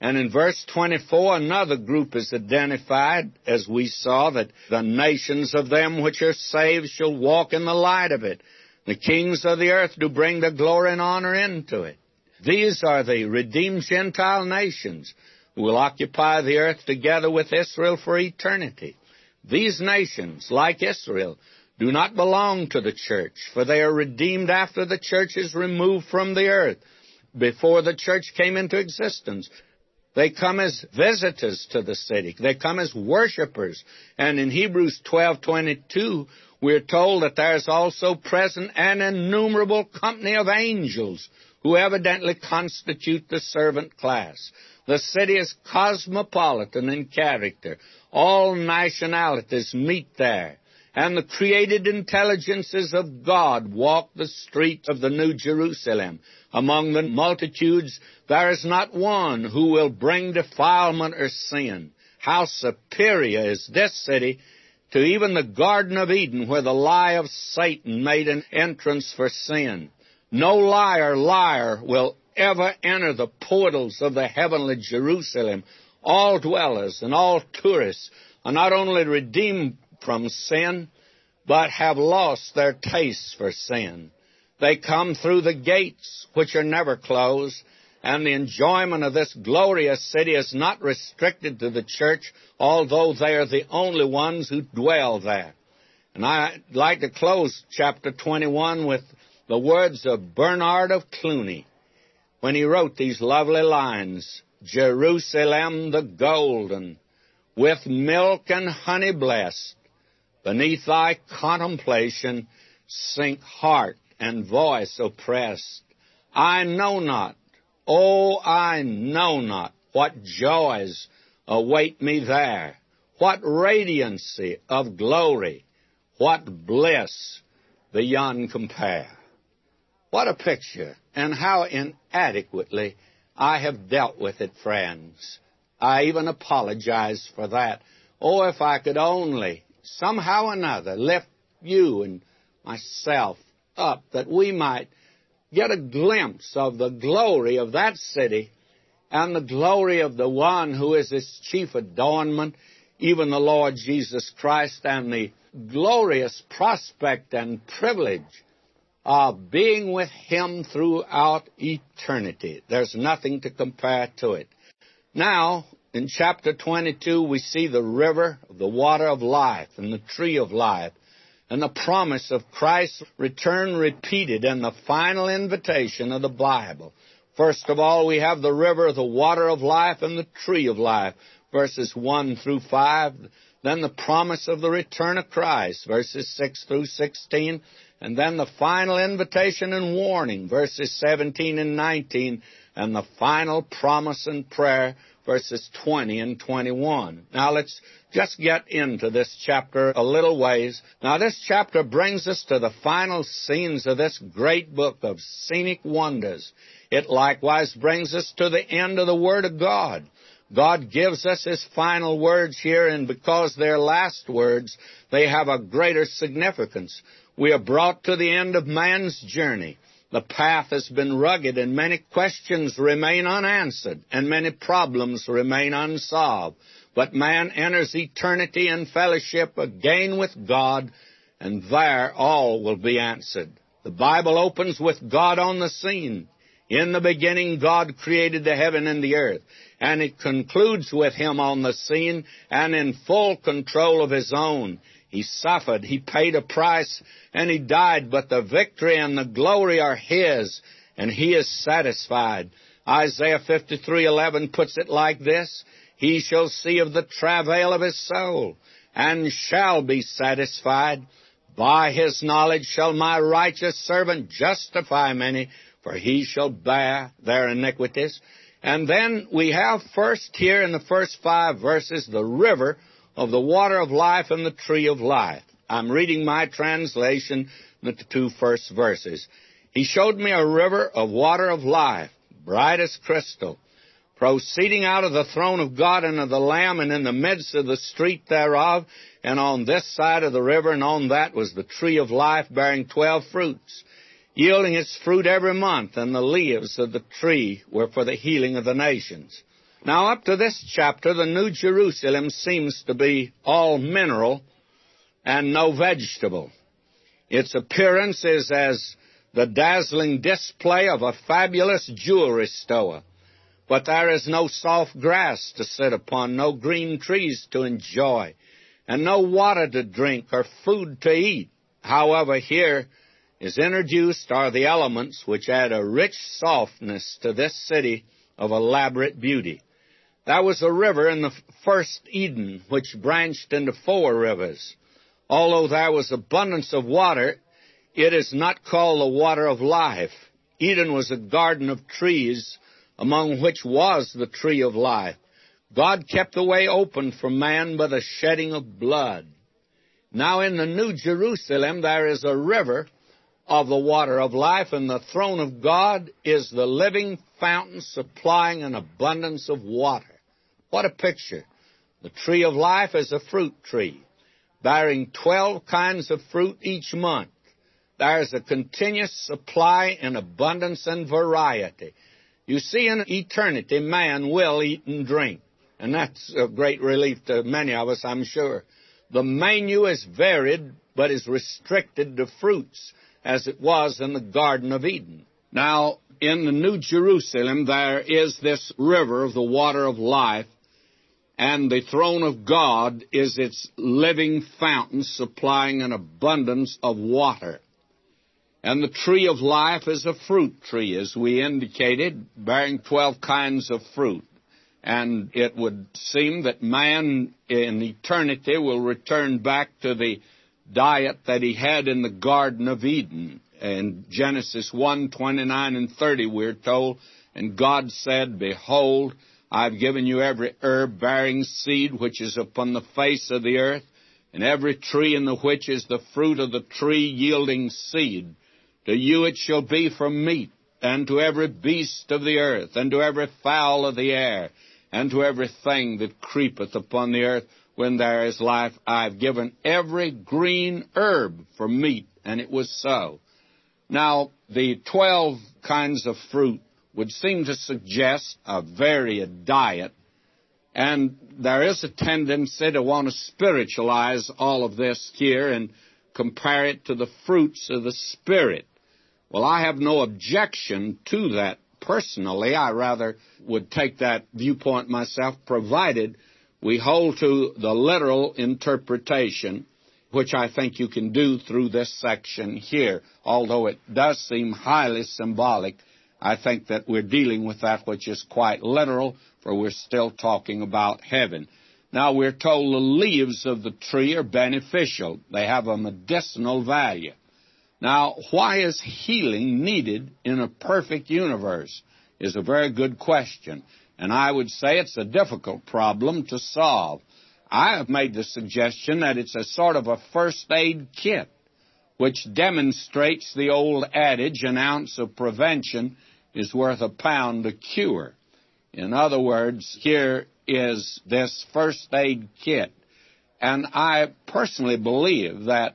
And in verse 24, another group is identified, as we saw, that the nations of them which are saved shall walk in the light of it. The kings of the earth do bring the glory and honor into it. These are the redeemed Gentile nations who will occupy the earth together with Israel for eternity. These nations, like Israel, do not belong to the church, for they are redeemed after the church is removed from the earth, before the church came into existence. They come as visitors to the city. They come as worshippers. And in Hebrews 12:22, we're told that there is also present an innumerable company of angels who evidently constitute the servant class. The city is cosmopolitan in character. All nationalities meet there. And the created intelligences of God walk the streets of the New Jerusalem. Among the multitudes, there is not one who will bring defilement or sin. How superior is this city to even the Garden of Eden, where the lie of Satan made an entrance for sin. No liar, liar will ever enter the portals of the heavenly Jerusalem. All dwellers and all tourists are not only redeemed from sin, but have lost their taste for sin. They come through the gates, which are never closed, and the enjoyment of this glorious city is not restricted to the church, although they are the only ones who dwell there. And I'd like to close chapter 21 with the words of Bernard of Cluny when he wrote these lovely lines Jerusalem the golden, with milk and honey blessed, beneath thy contemplation sink heart and voice oppressed. I know not, oh, I know not what joys await me there, what radiancy of glory, what bliss beyond compare. What a picture, and how inadequately I have dealt with it, friends. I even apologize for that. Oh, if I could only, somehow or another, lift you and myself up that we might get a glimpse of the glory of that city and the glory of the one who is its chief adornment, even the Lord Jesus Christ, and the glorious prospect and privilege of being with Him throughout eternity. There's nothing to compare to it. Now, in chapter 22, we see the river, of the water of life, and the tree of life, and the promise of Christ's return repeated in the final invitation of the Bible. First of all, we have the river, the water of life, and the tree of life, verses 1 through 5. Then the promise of the return of Christ, verses 6 through 16. And then the final invitation and warning, verses 17 and 19, and the final promise and prayer, verses 20 and 21. Now let's just get into this chapter a little ways. Now this chapter brings us to the final scenes of this great book of scenic wonders. It likewise brings us to the end of the Word of God. God gives us His final words here, and because they're last words, they have a greater significance. We are brought to the end of man's journey. The path has been rugged and many questions remain unanswered and many problems remain unsolved. But man enters eternity in fellowship again with God and there all will be answered. The Bible opens with God on the scene. In the beginning, God created the heaven and the earth. And it concludes with Him on the scene and in full control of His own. He suffered, He paid a price, and He died, but the victory and the glory are His, and He is satisfied. Isaiah 53:11 puts it like this: He shall see of the travail of his soul, and shall be satisfied. By his knowledge shall my righteous servant justify many, for he shall bear their iniquities. And then we have first here in the first five verses the river of the water of life and the tree of life. I'm reading my translation, the two first verses. He showed me a river of water of life, bright as crystal, proceeding out of the throne of God and of the Lamb, and in the midst of the street thereof, and on this side of the river and on that was the tree of life bearing twelve fruits, yielding its fruit every month, and the leaves of the tree were for the healing of the nations. Now, up to this chapter, the New Jerusalem seems to be all mineral and no vegetable. Its appearance is as the dazzling display of a fabulous jewelry store. But there is no soft grass to sit upon, no green trees to enjoy, and no water to drink or food to eat. However, here is introduced are the elements which add a rich softness to this city of elaborate beauty. There was a river in the first Eden which branched into four rivers. Although there was abundance of water, it is not called the water of life. Eden was a garden of trees, among which was the tree of life. God kept the way open for man by the shedding of blood. Now in the New Jerusalem there is a river of the water of life, and the throne of God is the living fountain supplying an abundance of water. What a picture! The tree of life is a fruit tree bearing 12 kinds of fruit each month. There is a continuous supply in abundance and variety. You see, in eternity, man will eat and drink. And that's a great relief to many of us, I'm sure. The menu is varied, but is restricted to fruits, as it was in the Garden of Eden. Now, in the New Jerusalem, there is this river of the water of life, and the throne of God is its living fountain supplying an abundance of water. And the tree of life is a fruit tree, as we indicated, bearing 12 kinds of fruit. And it would seem that man in eternity will return back to the diet that he had in the Garden of Eden. In Genesis 1, 29 and 30, we're told, And God said, Behold, I've given you every herb bearing seed which is upon the face of the earth, and every tree in the which is the fruit of the tree yielding seed. To you it shall be for meat, and to every beast of the earth, and to every fowl of the air, and to every thing that creepeth upon the earth, when there is life, I've given every green herb for meat, and it was so. Now, the twelve kinds of fruit would seem to suggest a varied diet, and there is a tendency to want to spiritualize all of this here and compare it to the fruits of the Spirit. Well, I have no objection to that personally. I rather would take that viewpoint myself, provided we hold to the literal interpretation, which I think you can do through this section here, although it does seem highly symbolic I think that we're dealing with that which is quite literal, for we're still talking about heaven. Now we're told the leaves of the tree are beneficial. They have a medicinal value. Now, why is healing needed in a perfect universe is a very good question. And I would say it's a difficult problem to solve. I have made the suggestion that it's a sort of a first aid kit, which demonstrates the old adage, an ounce of prevention is worth a pound to cure. In other words, here is this first aid kit. And I personally believe that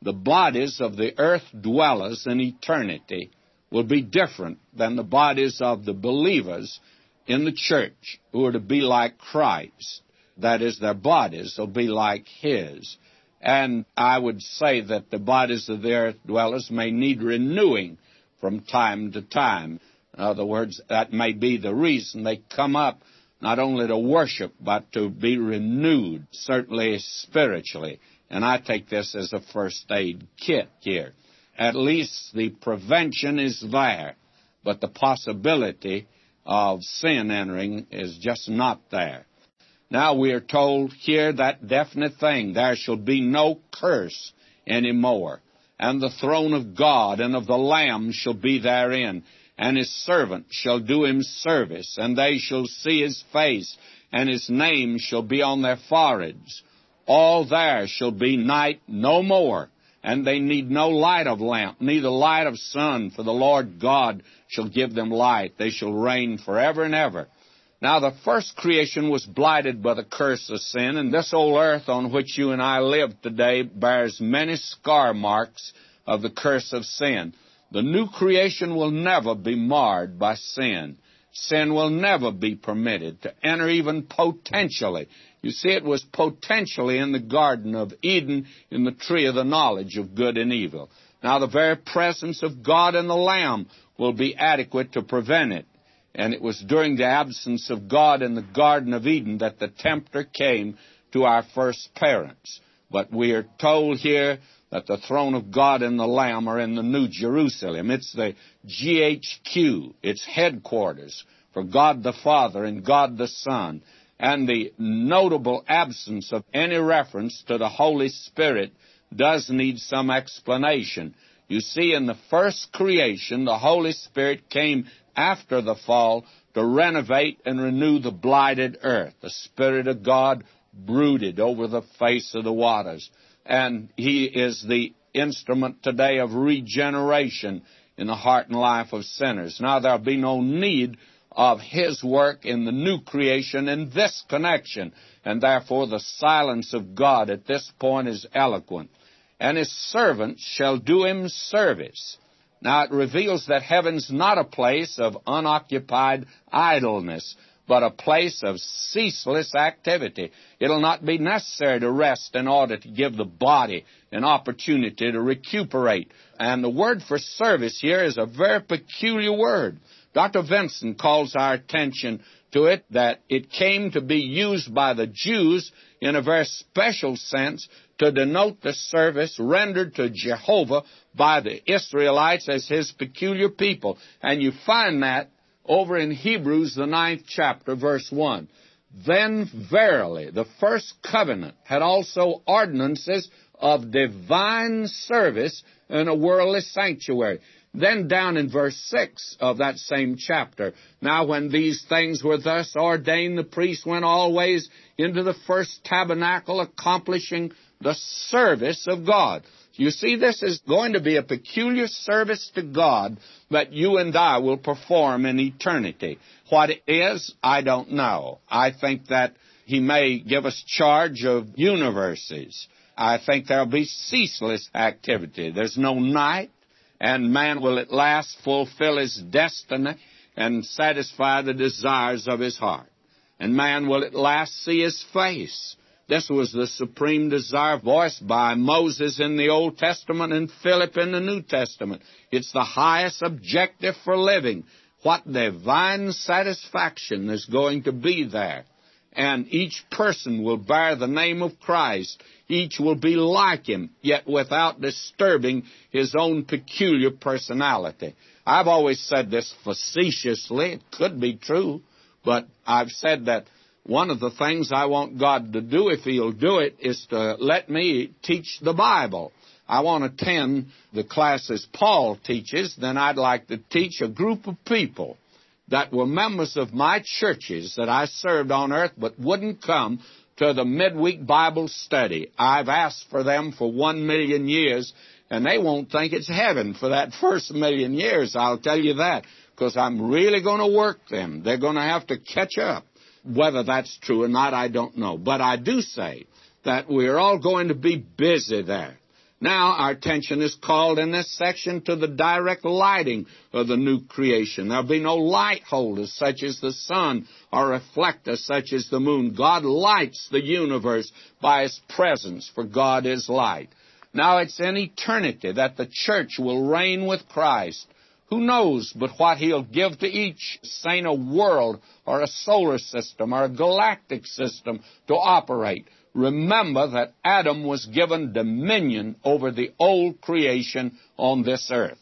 the bodies of the earth dwellers in eternity will be different than the bodies of the believers in the church who are to be like Christ. That is, their bodies will be like His. And I would say that the bodies of the earth dwellers may need renewing from time to time. In other words, that may be the reason they come up not only to worship, but to be renewed, certainly spiritually. And I take this as a first aid kit here. At least the prevention is there, but the possibility of sin entering is just not there. Now we are told here that definite thing, there shall be no curse any more. And the throne of God and of the Lamb shall be therein, and his servant shall do him service, and they shall see his face, and his name shall be on their foreheads. All there shall be night no more, and they need no light of lamp, neither light of sun, for the Lord God shall give them light. They shall reign forever and ever. Now the first creation was blighted by the curse of sin, and this old earth on which you and I live today bears many scar marks of the curse of sin. The new creation will never be marred by sin. Sin will never be permitted to enter even potentially. You see, it was potentially in the Garden of Eden in the tree of the knowledge of good and evil. Now the very presence of God and the Lamb will be adequate to prevent it. And it was during the absence of God in the Garden of Eden that the tempter came to our first parents. But we are told here that the throne of God and the Lamb are in the New Jerusalem. It's the GHQ, its headquarters for God the Father and God the Son. And the notable absence of any reference to the Holy Spirit does need some explanation. You see, in the first creation, the Holy Spirit came after the fall to renovate and renew the blighted earth. The Spirit of God brooded over the face of the waters. And He is the instrument today of regeneration in the heart and life of sinners. Now there'll be no need of His work in the new creation in this connection, and therefore the silence of God at this point is eloquent. And His servants shall do Him service. Now it reveals that heaven's not a place of unoccupied idleness, but a place of ceaseless activity. It'll not be necessary to rest in order to give the body an opportunity to recuperate. And the word for service here is a very peculiar word. Dr. Vincent calls our attention to it that it came to be used by the Jews in a very special sense to denote the service rendered to Jehovah by the Israelites as his peculiar people. And you find that over in Hebrews, the ninth chapter, verse 1. Then verily the first covenant had also ordinances of divine service in a worldly sanctuary. Then down in verse 6 of that same chapter, now when these things were thus ordained, the priest went always into the first tabernacle, accomplishing the service of God. You see, this is going to be a peculiar service to God that you and I will perform in eternity. What it is, I don't know. I think that He may give us charge of universes. I think there'll be ceaseless activity. There's no night, and man will at last fulfill his destiny and satisfy the desires of his heart. And man will at last see his face. This was the supreme desire voiced by Moses in the Old Testament and Philip in the New Testament. It's the highest objective for living. What divine satisfaction is going to be there. And each person will bear the name of Christ. Each will be like him, yet without disturbing his own peculiar personality. I've always said this facetiously. It could be true, but I've said that one of the things I want God to do, if He'll do it, is to let me teach the Bible. I want to attend the classes Paul teaches, then I'd like to teach a group of people that were members of my churches that I served on earth but wouldn't come to the midweek Bible study. I've asked for them for one million years, and they won't think it's heaven for that first million years, I'll tell you that, because I'm really going to work them. They're going to have to catch up. Whether that's true or not, I don't know. But I do say that we're all going to be busy there. Now, our attention is called in this section to the direct lighting of the new creation. There'll be no light holders such as the sun or reflectors such as the moon. God lights the universe by His presence, for God is light. Now, it's in eternity that the church will reign with Christ who knows but what he'll give to each saint a world or a solar system or a galactic system to operate. Remember that Adam was given dominion over the old creation on this earth.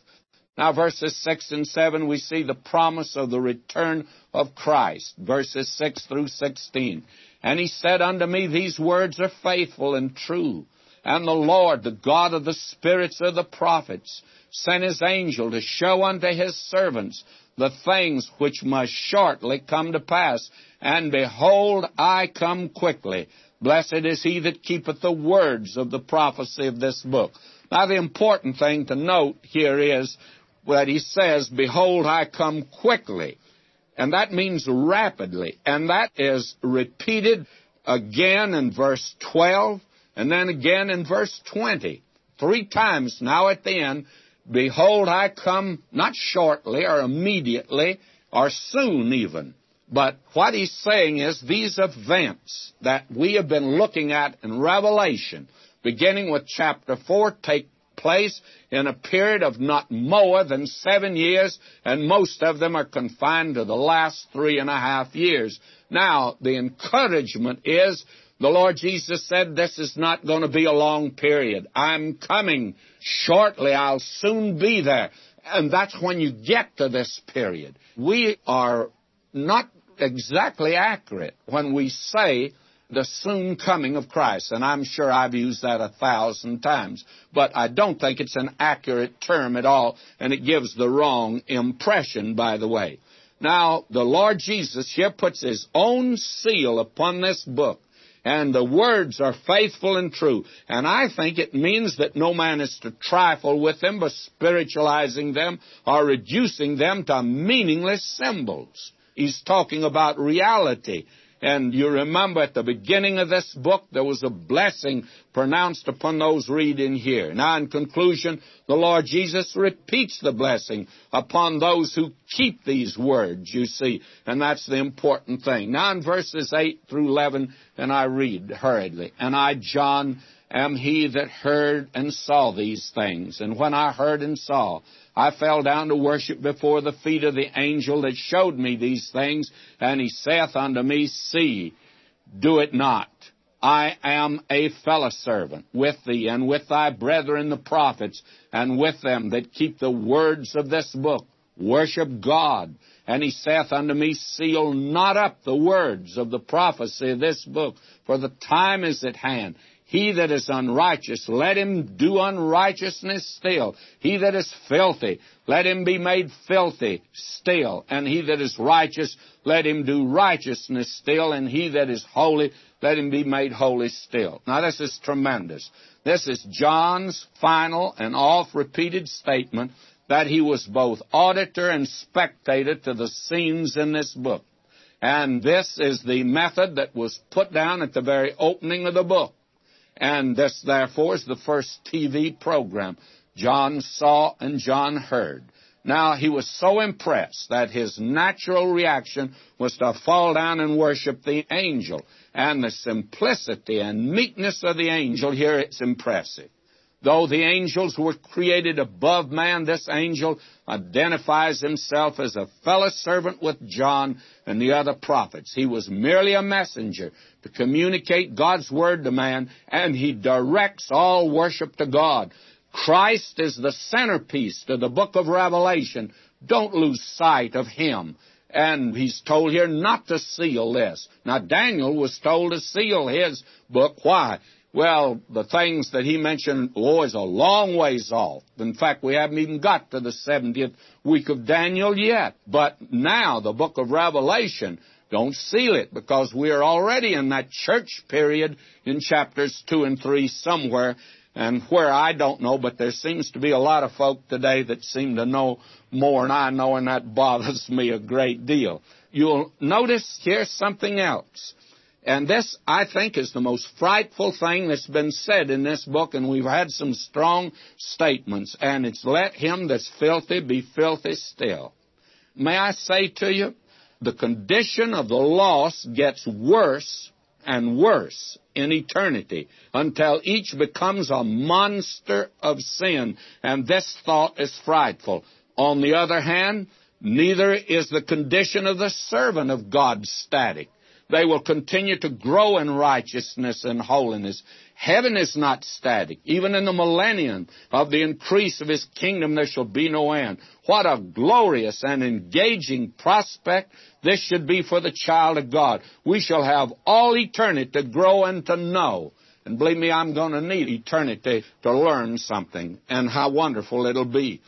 Now, verses 6 and 7, we see the promise of the return of Christ. Verses 6 through 16. And he said unto me, These words are faithful and true. And the Lord, the God of the spirits of the prophets, sent his angel to show unto his servants the things which must shortly come to pass. And behold, I come quickly. Blessed is he that keepeth the words of the prophecy of this book. Now, the important thing to note here is that he says, Behold, I come quickly. And that means rapidly. And that is repeated again in verse 12 and then again in verse 20. Three times now at the end, Behold, I come not shortly or immediately or soon even. But what he's saying is these events that we have been looking at in Revelation, beginning with chapter 4, take place in a period of not more than seven years, and most of them are confined to the last three and a half years. Now, the encouragement is the Lord Jesus said this is not going to be a long period. I'm coming shortly. I'll soon be there. And that's when you get to this period. We are not exactly accurate when we say the soon coming of Christ. And I'm sure I've used that a thousand times. But I don't think it's an accurate term at all, and it gives the wrong impression, by the way. Now, the Lord Jesus here puts his own seal upon this book. And the words are faithful and true. And I think it means that no man is to trifle with them by spiritualizing them or reducing them to meaningless symbols. He's talking about reality. And you remember at the beginning of this book, there was a blessing pronounced upon those reading here. Now, in conclusion, the Lord Jesus repeats the blessing upon those who keep these words, you see, and that's the important thing. Now, in verses 8 through 11, and I read hurriedly, and I, John, am he that heard and saw these things. And when I heard and saw, I fell down to worship before the feet of the angel that showed me these things, and he saith unto me, See, do it not. I am a fellow servant with thee and with thy brethren the prophets, and with them that keep the words of this book. Worship God. And he saith unto me, Seal not up the words of the prophecy of this book, for the time is at hand. He that is unrighteous, let him do unrighteousness still. He that is filthy, let him be made filthy still. And he that is righteous, let him do righteousness still. And he that is holy, let him be made holy still. Now this is tremendous. This is John's final and oft repeated statement that he was both auditor and spectator to the scenes in this book. And this is the method that was put down at the very opening of the book. And this, therefore, is the first TV program. John saw and John heard. Now, he was so impressed that his natural reaction was to fall down and worship the angel. And the simplicity and meekness of the angel here, it's impressive. Though the angels were created above man, this angel identifies himself as a fellow servant with John and the other prophets. He was merely a messenger to communicate God's word to man, and he directs all worship to God. Christ is the centerpiece to the book of Revelation. Don't lose sight of him. And he's told here not to seal this. Now, Daniel was told to seal his book. Why? Well, the things that he mentioned, oh, is a long ways off. In fact, we haven't even got to the 70th week of Daniel yet. But now, the book of Revelation, don't seal it because we are already in that church period in chapters 2 and 3 somewhere. And where I don't know, but there seems to be a lot of folk today that seem to know more than I know, and that bothers me a great deal. You'll notice here something else. And this, I think, is the most frightful thing that's been said in this book, and we've had some strong statements, and it's let him that's filthy be filthy still. May I say to you, the condition of the lost gets worse and worse in eternity until each becomes a monster of sin, and this thought is frightful. On the other hand, neither is the condition of the servant of God static. They will continue to grow in righteousness and holiness. Heaven is not static. Even in the millennium of the increase of His kingdom, there shall be no end. What a glorious and engaging prospect this should be for the child of God. We shall have all eternity to grow and to know. And believe me, I'm going to need eternity to learn something. And how wonderful it'll be.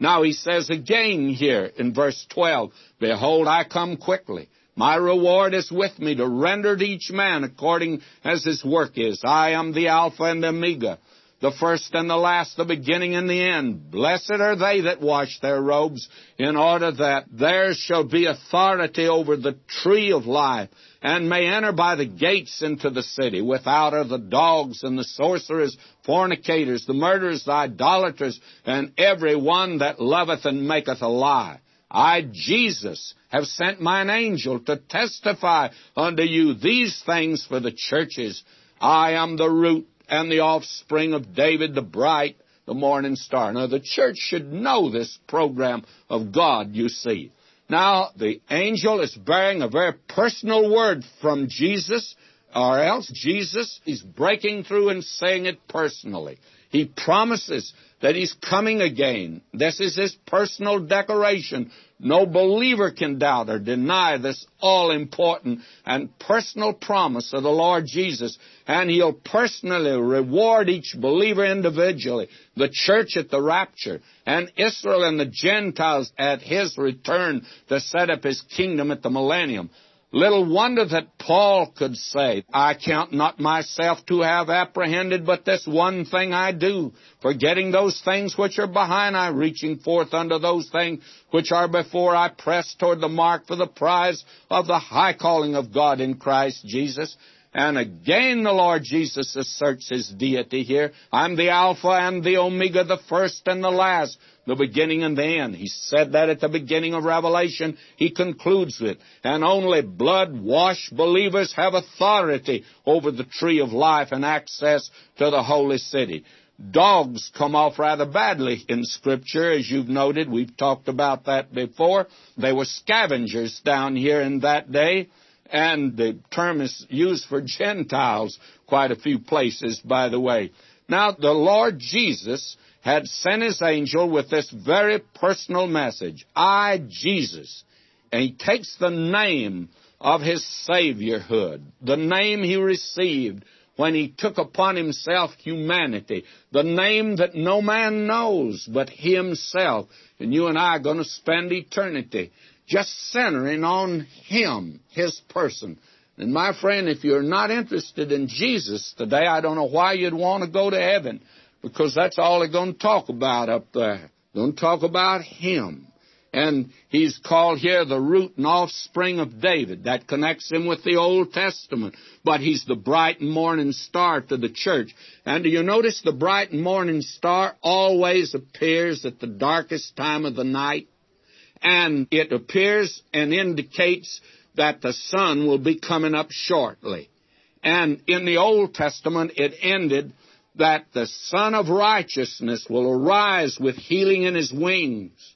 Now he says again here in verse 12, Behold, I come quickly. My reward is with me to render to each man according as his work is. I am the Alpha and the Omega, the first and the last, the beginning and the end. Blessed are they that wash their robes, in order that there shall be authority over the tree of life, and may enter by the gates into the city. Without are the dogs and the sorcerers, fornicators, the murderers, the idolaters, and every one that loveth and maketh a lie. I, Jesus, have sent mine angel to testify unto you these things for the churches. I am the root and the offspring of David, the bright, the morning star. Now, the church should know this program of God, you see. Now, the angel is bearing a very personal word from Jesus, or else Jesus is breaking through and saying it personally. He promises that He's coming again. This is His personal declaration. No believer can doubt or deny this all important and personal promise of the Lord Jesus. And He'll personally reward each believer individually, the church at the rapture, and Israel and the Gentiles at His return to set up His kingdom at the millennium. Little wonder that Paul could say, I count not myself to have apprehended, but this one thing I do, forgetting those things which are behind, I reaching forth unto those things which are before, I press toward the mark for the prize of the high calling of God in Christ Jesus. And again the Lord Jesus asserts his deity here. I'm the Alpha and the Omega, the first and the last, the beginning and the end. He said that at the beginning of Revelation. He concludes it. And only blood-washed believers have authority over the tree of life and access to the holy city. Dogs come off rather badly in Scripture, as you've noted. We've talked about that before. They were scavengers down here in that day and the term is used for Gentiles quite a few places, by the way. Now, the Lord Jesus had sent his angel with this very personal message I, Jesus. And he takes the name of his Saviorhood, the name he received when he took upon himself humanity, the name that no man knows but himself. And you and I are going to spend eternity just centering on Him, His person. And my friend, if you're not interested in Jesus today, I don't know why you'd want to go to heaven, because that's all they're going to talk about up there. To talk about Him. And he's called here the root and offspring of David. That connects him with the Old Testament. But he's the bright morning star to the church. And do you notice the bright morning star always appears at the darkest time of the night? and it appears and indicates that the sun will be coming up shortly. And in the Old Testament, it ended that the Son of Righteousness will arise with healing in his wings.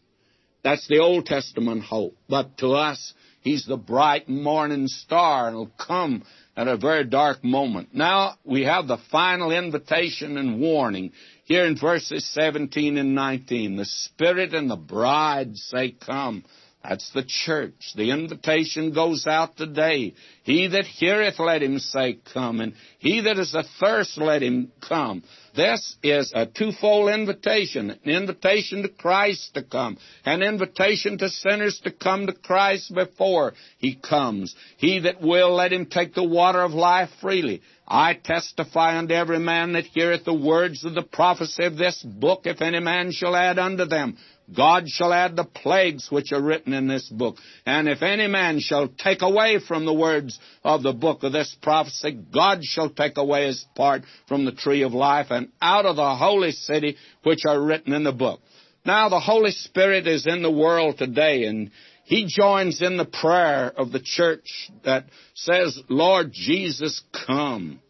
That's the Old Testament hope. But to us, he's the bright morning star and will come at a very dark moment. Now we have the final invitation and warning here in verses 17 and 19, the Spirit and the bride say, Come. That's the church. The invitation goes out today. He that heareth, let him say, Come. And he that is athirst, let him come. This is a twofold invitation an invitation to Christ to come, an invitation to sinners to come to Christ before he comes. He that will, let him take the water of life freely. I testify unto every man that heareth the words of the prophecy of this book, if any man shall add unto them, God shall add the plagues which are written in this book. And if any man shall take away from the words of the book of this prophecy, God shall take away his part from the tree of life and out of the holy city which are written in the book. Now the Holy Spirit is in the world today and he joins in the prayer of the church that says, Lord Jesus, come,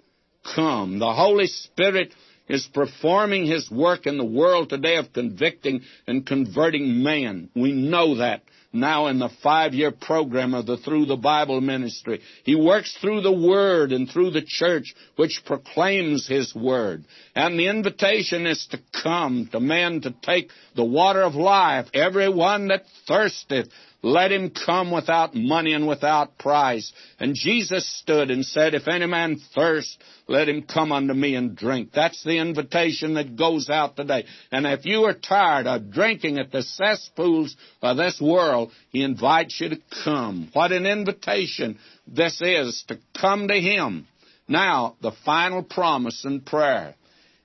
come. The Holy Spirit is performing His work in the world today of convicting and converting man. We know that now in the five-year program of the Thru the Bible ministry. He works through the Word and through the church which proclaims His Word. And the invitation is to come to man to take the water of life. Everyone that thirsteth, let him come without money and without price. And Jesus stood and said, If any man thirst, let him come unto me and drink. That's the invitation that goes out today. And if you are tired of drinking at the cesspools of this world, he invites you to come. What an invitation this is to come to him. Now, the final promise in prayer.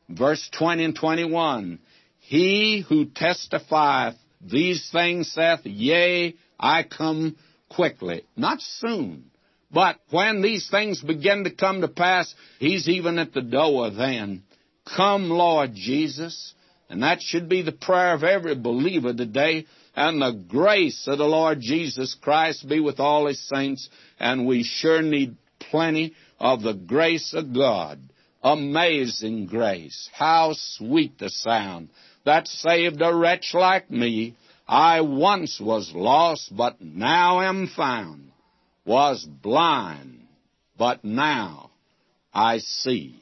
Verse 20 and 21. He who testifieth these things saith, Yea, I come quickly. Not soon. But when these things begin to come to pass, He's even at the door then. Come, Lord Jesus. And that should be the prayer of every believer today. And the grace of the Lord Jesus Christ be with all His saints. And we sure need plenty of the grace of God. Amazing grace. How sweet the sound that saved a wretch like me. I once was lost, but now am found, was blind, but now I see.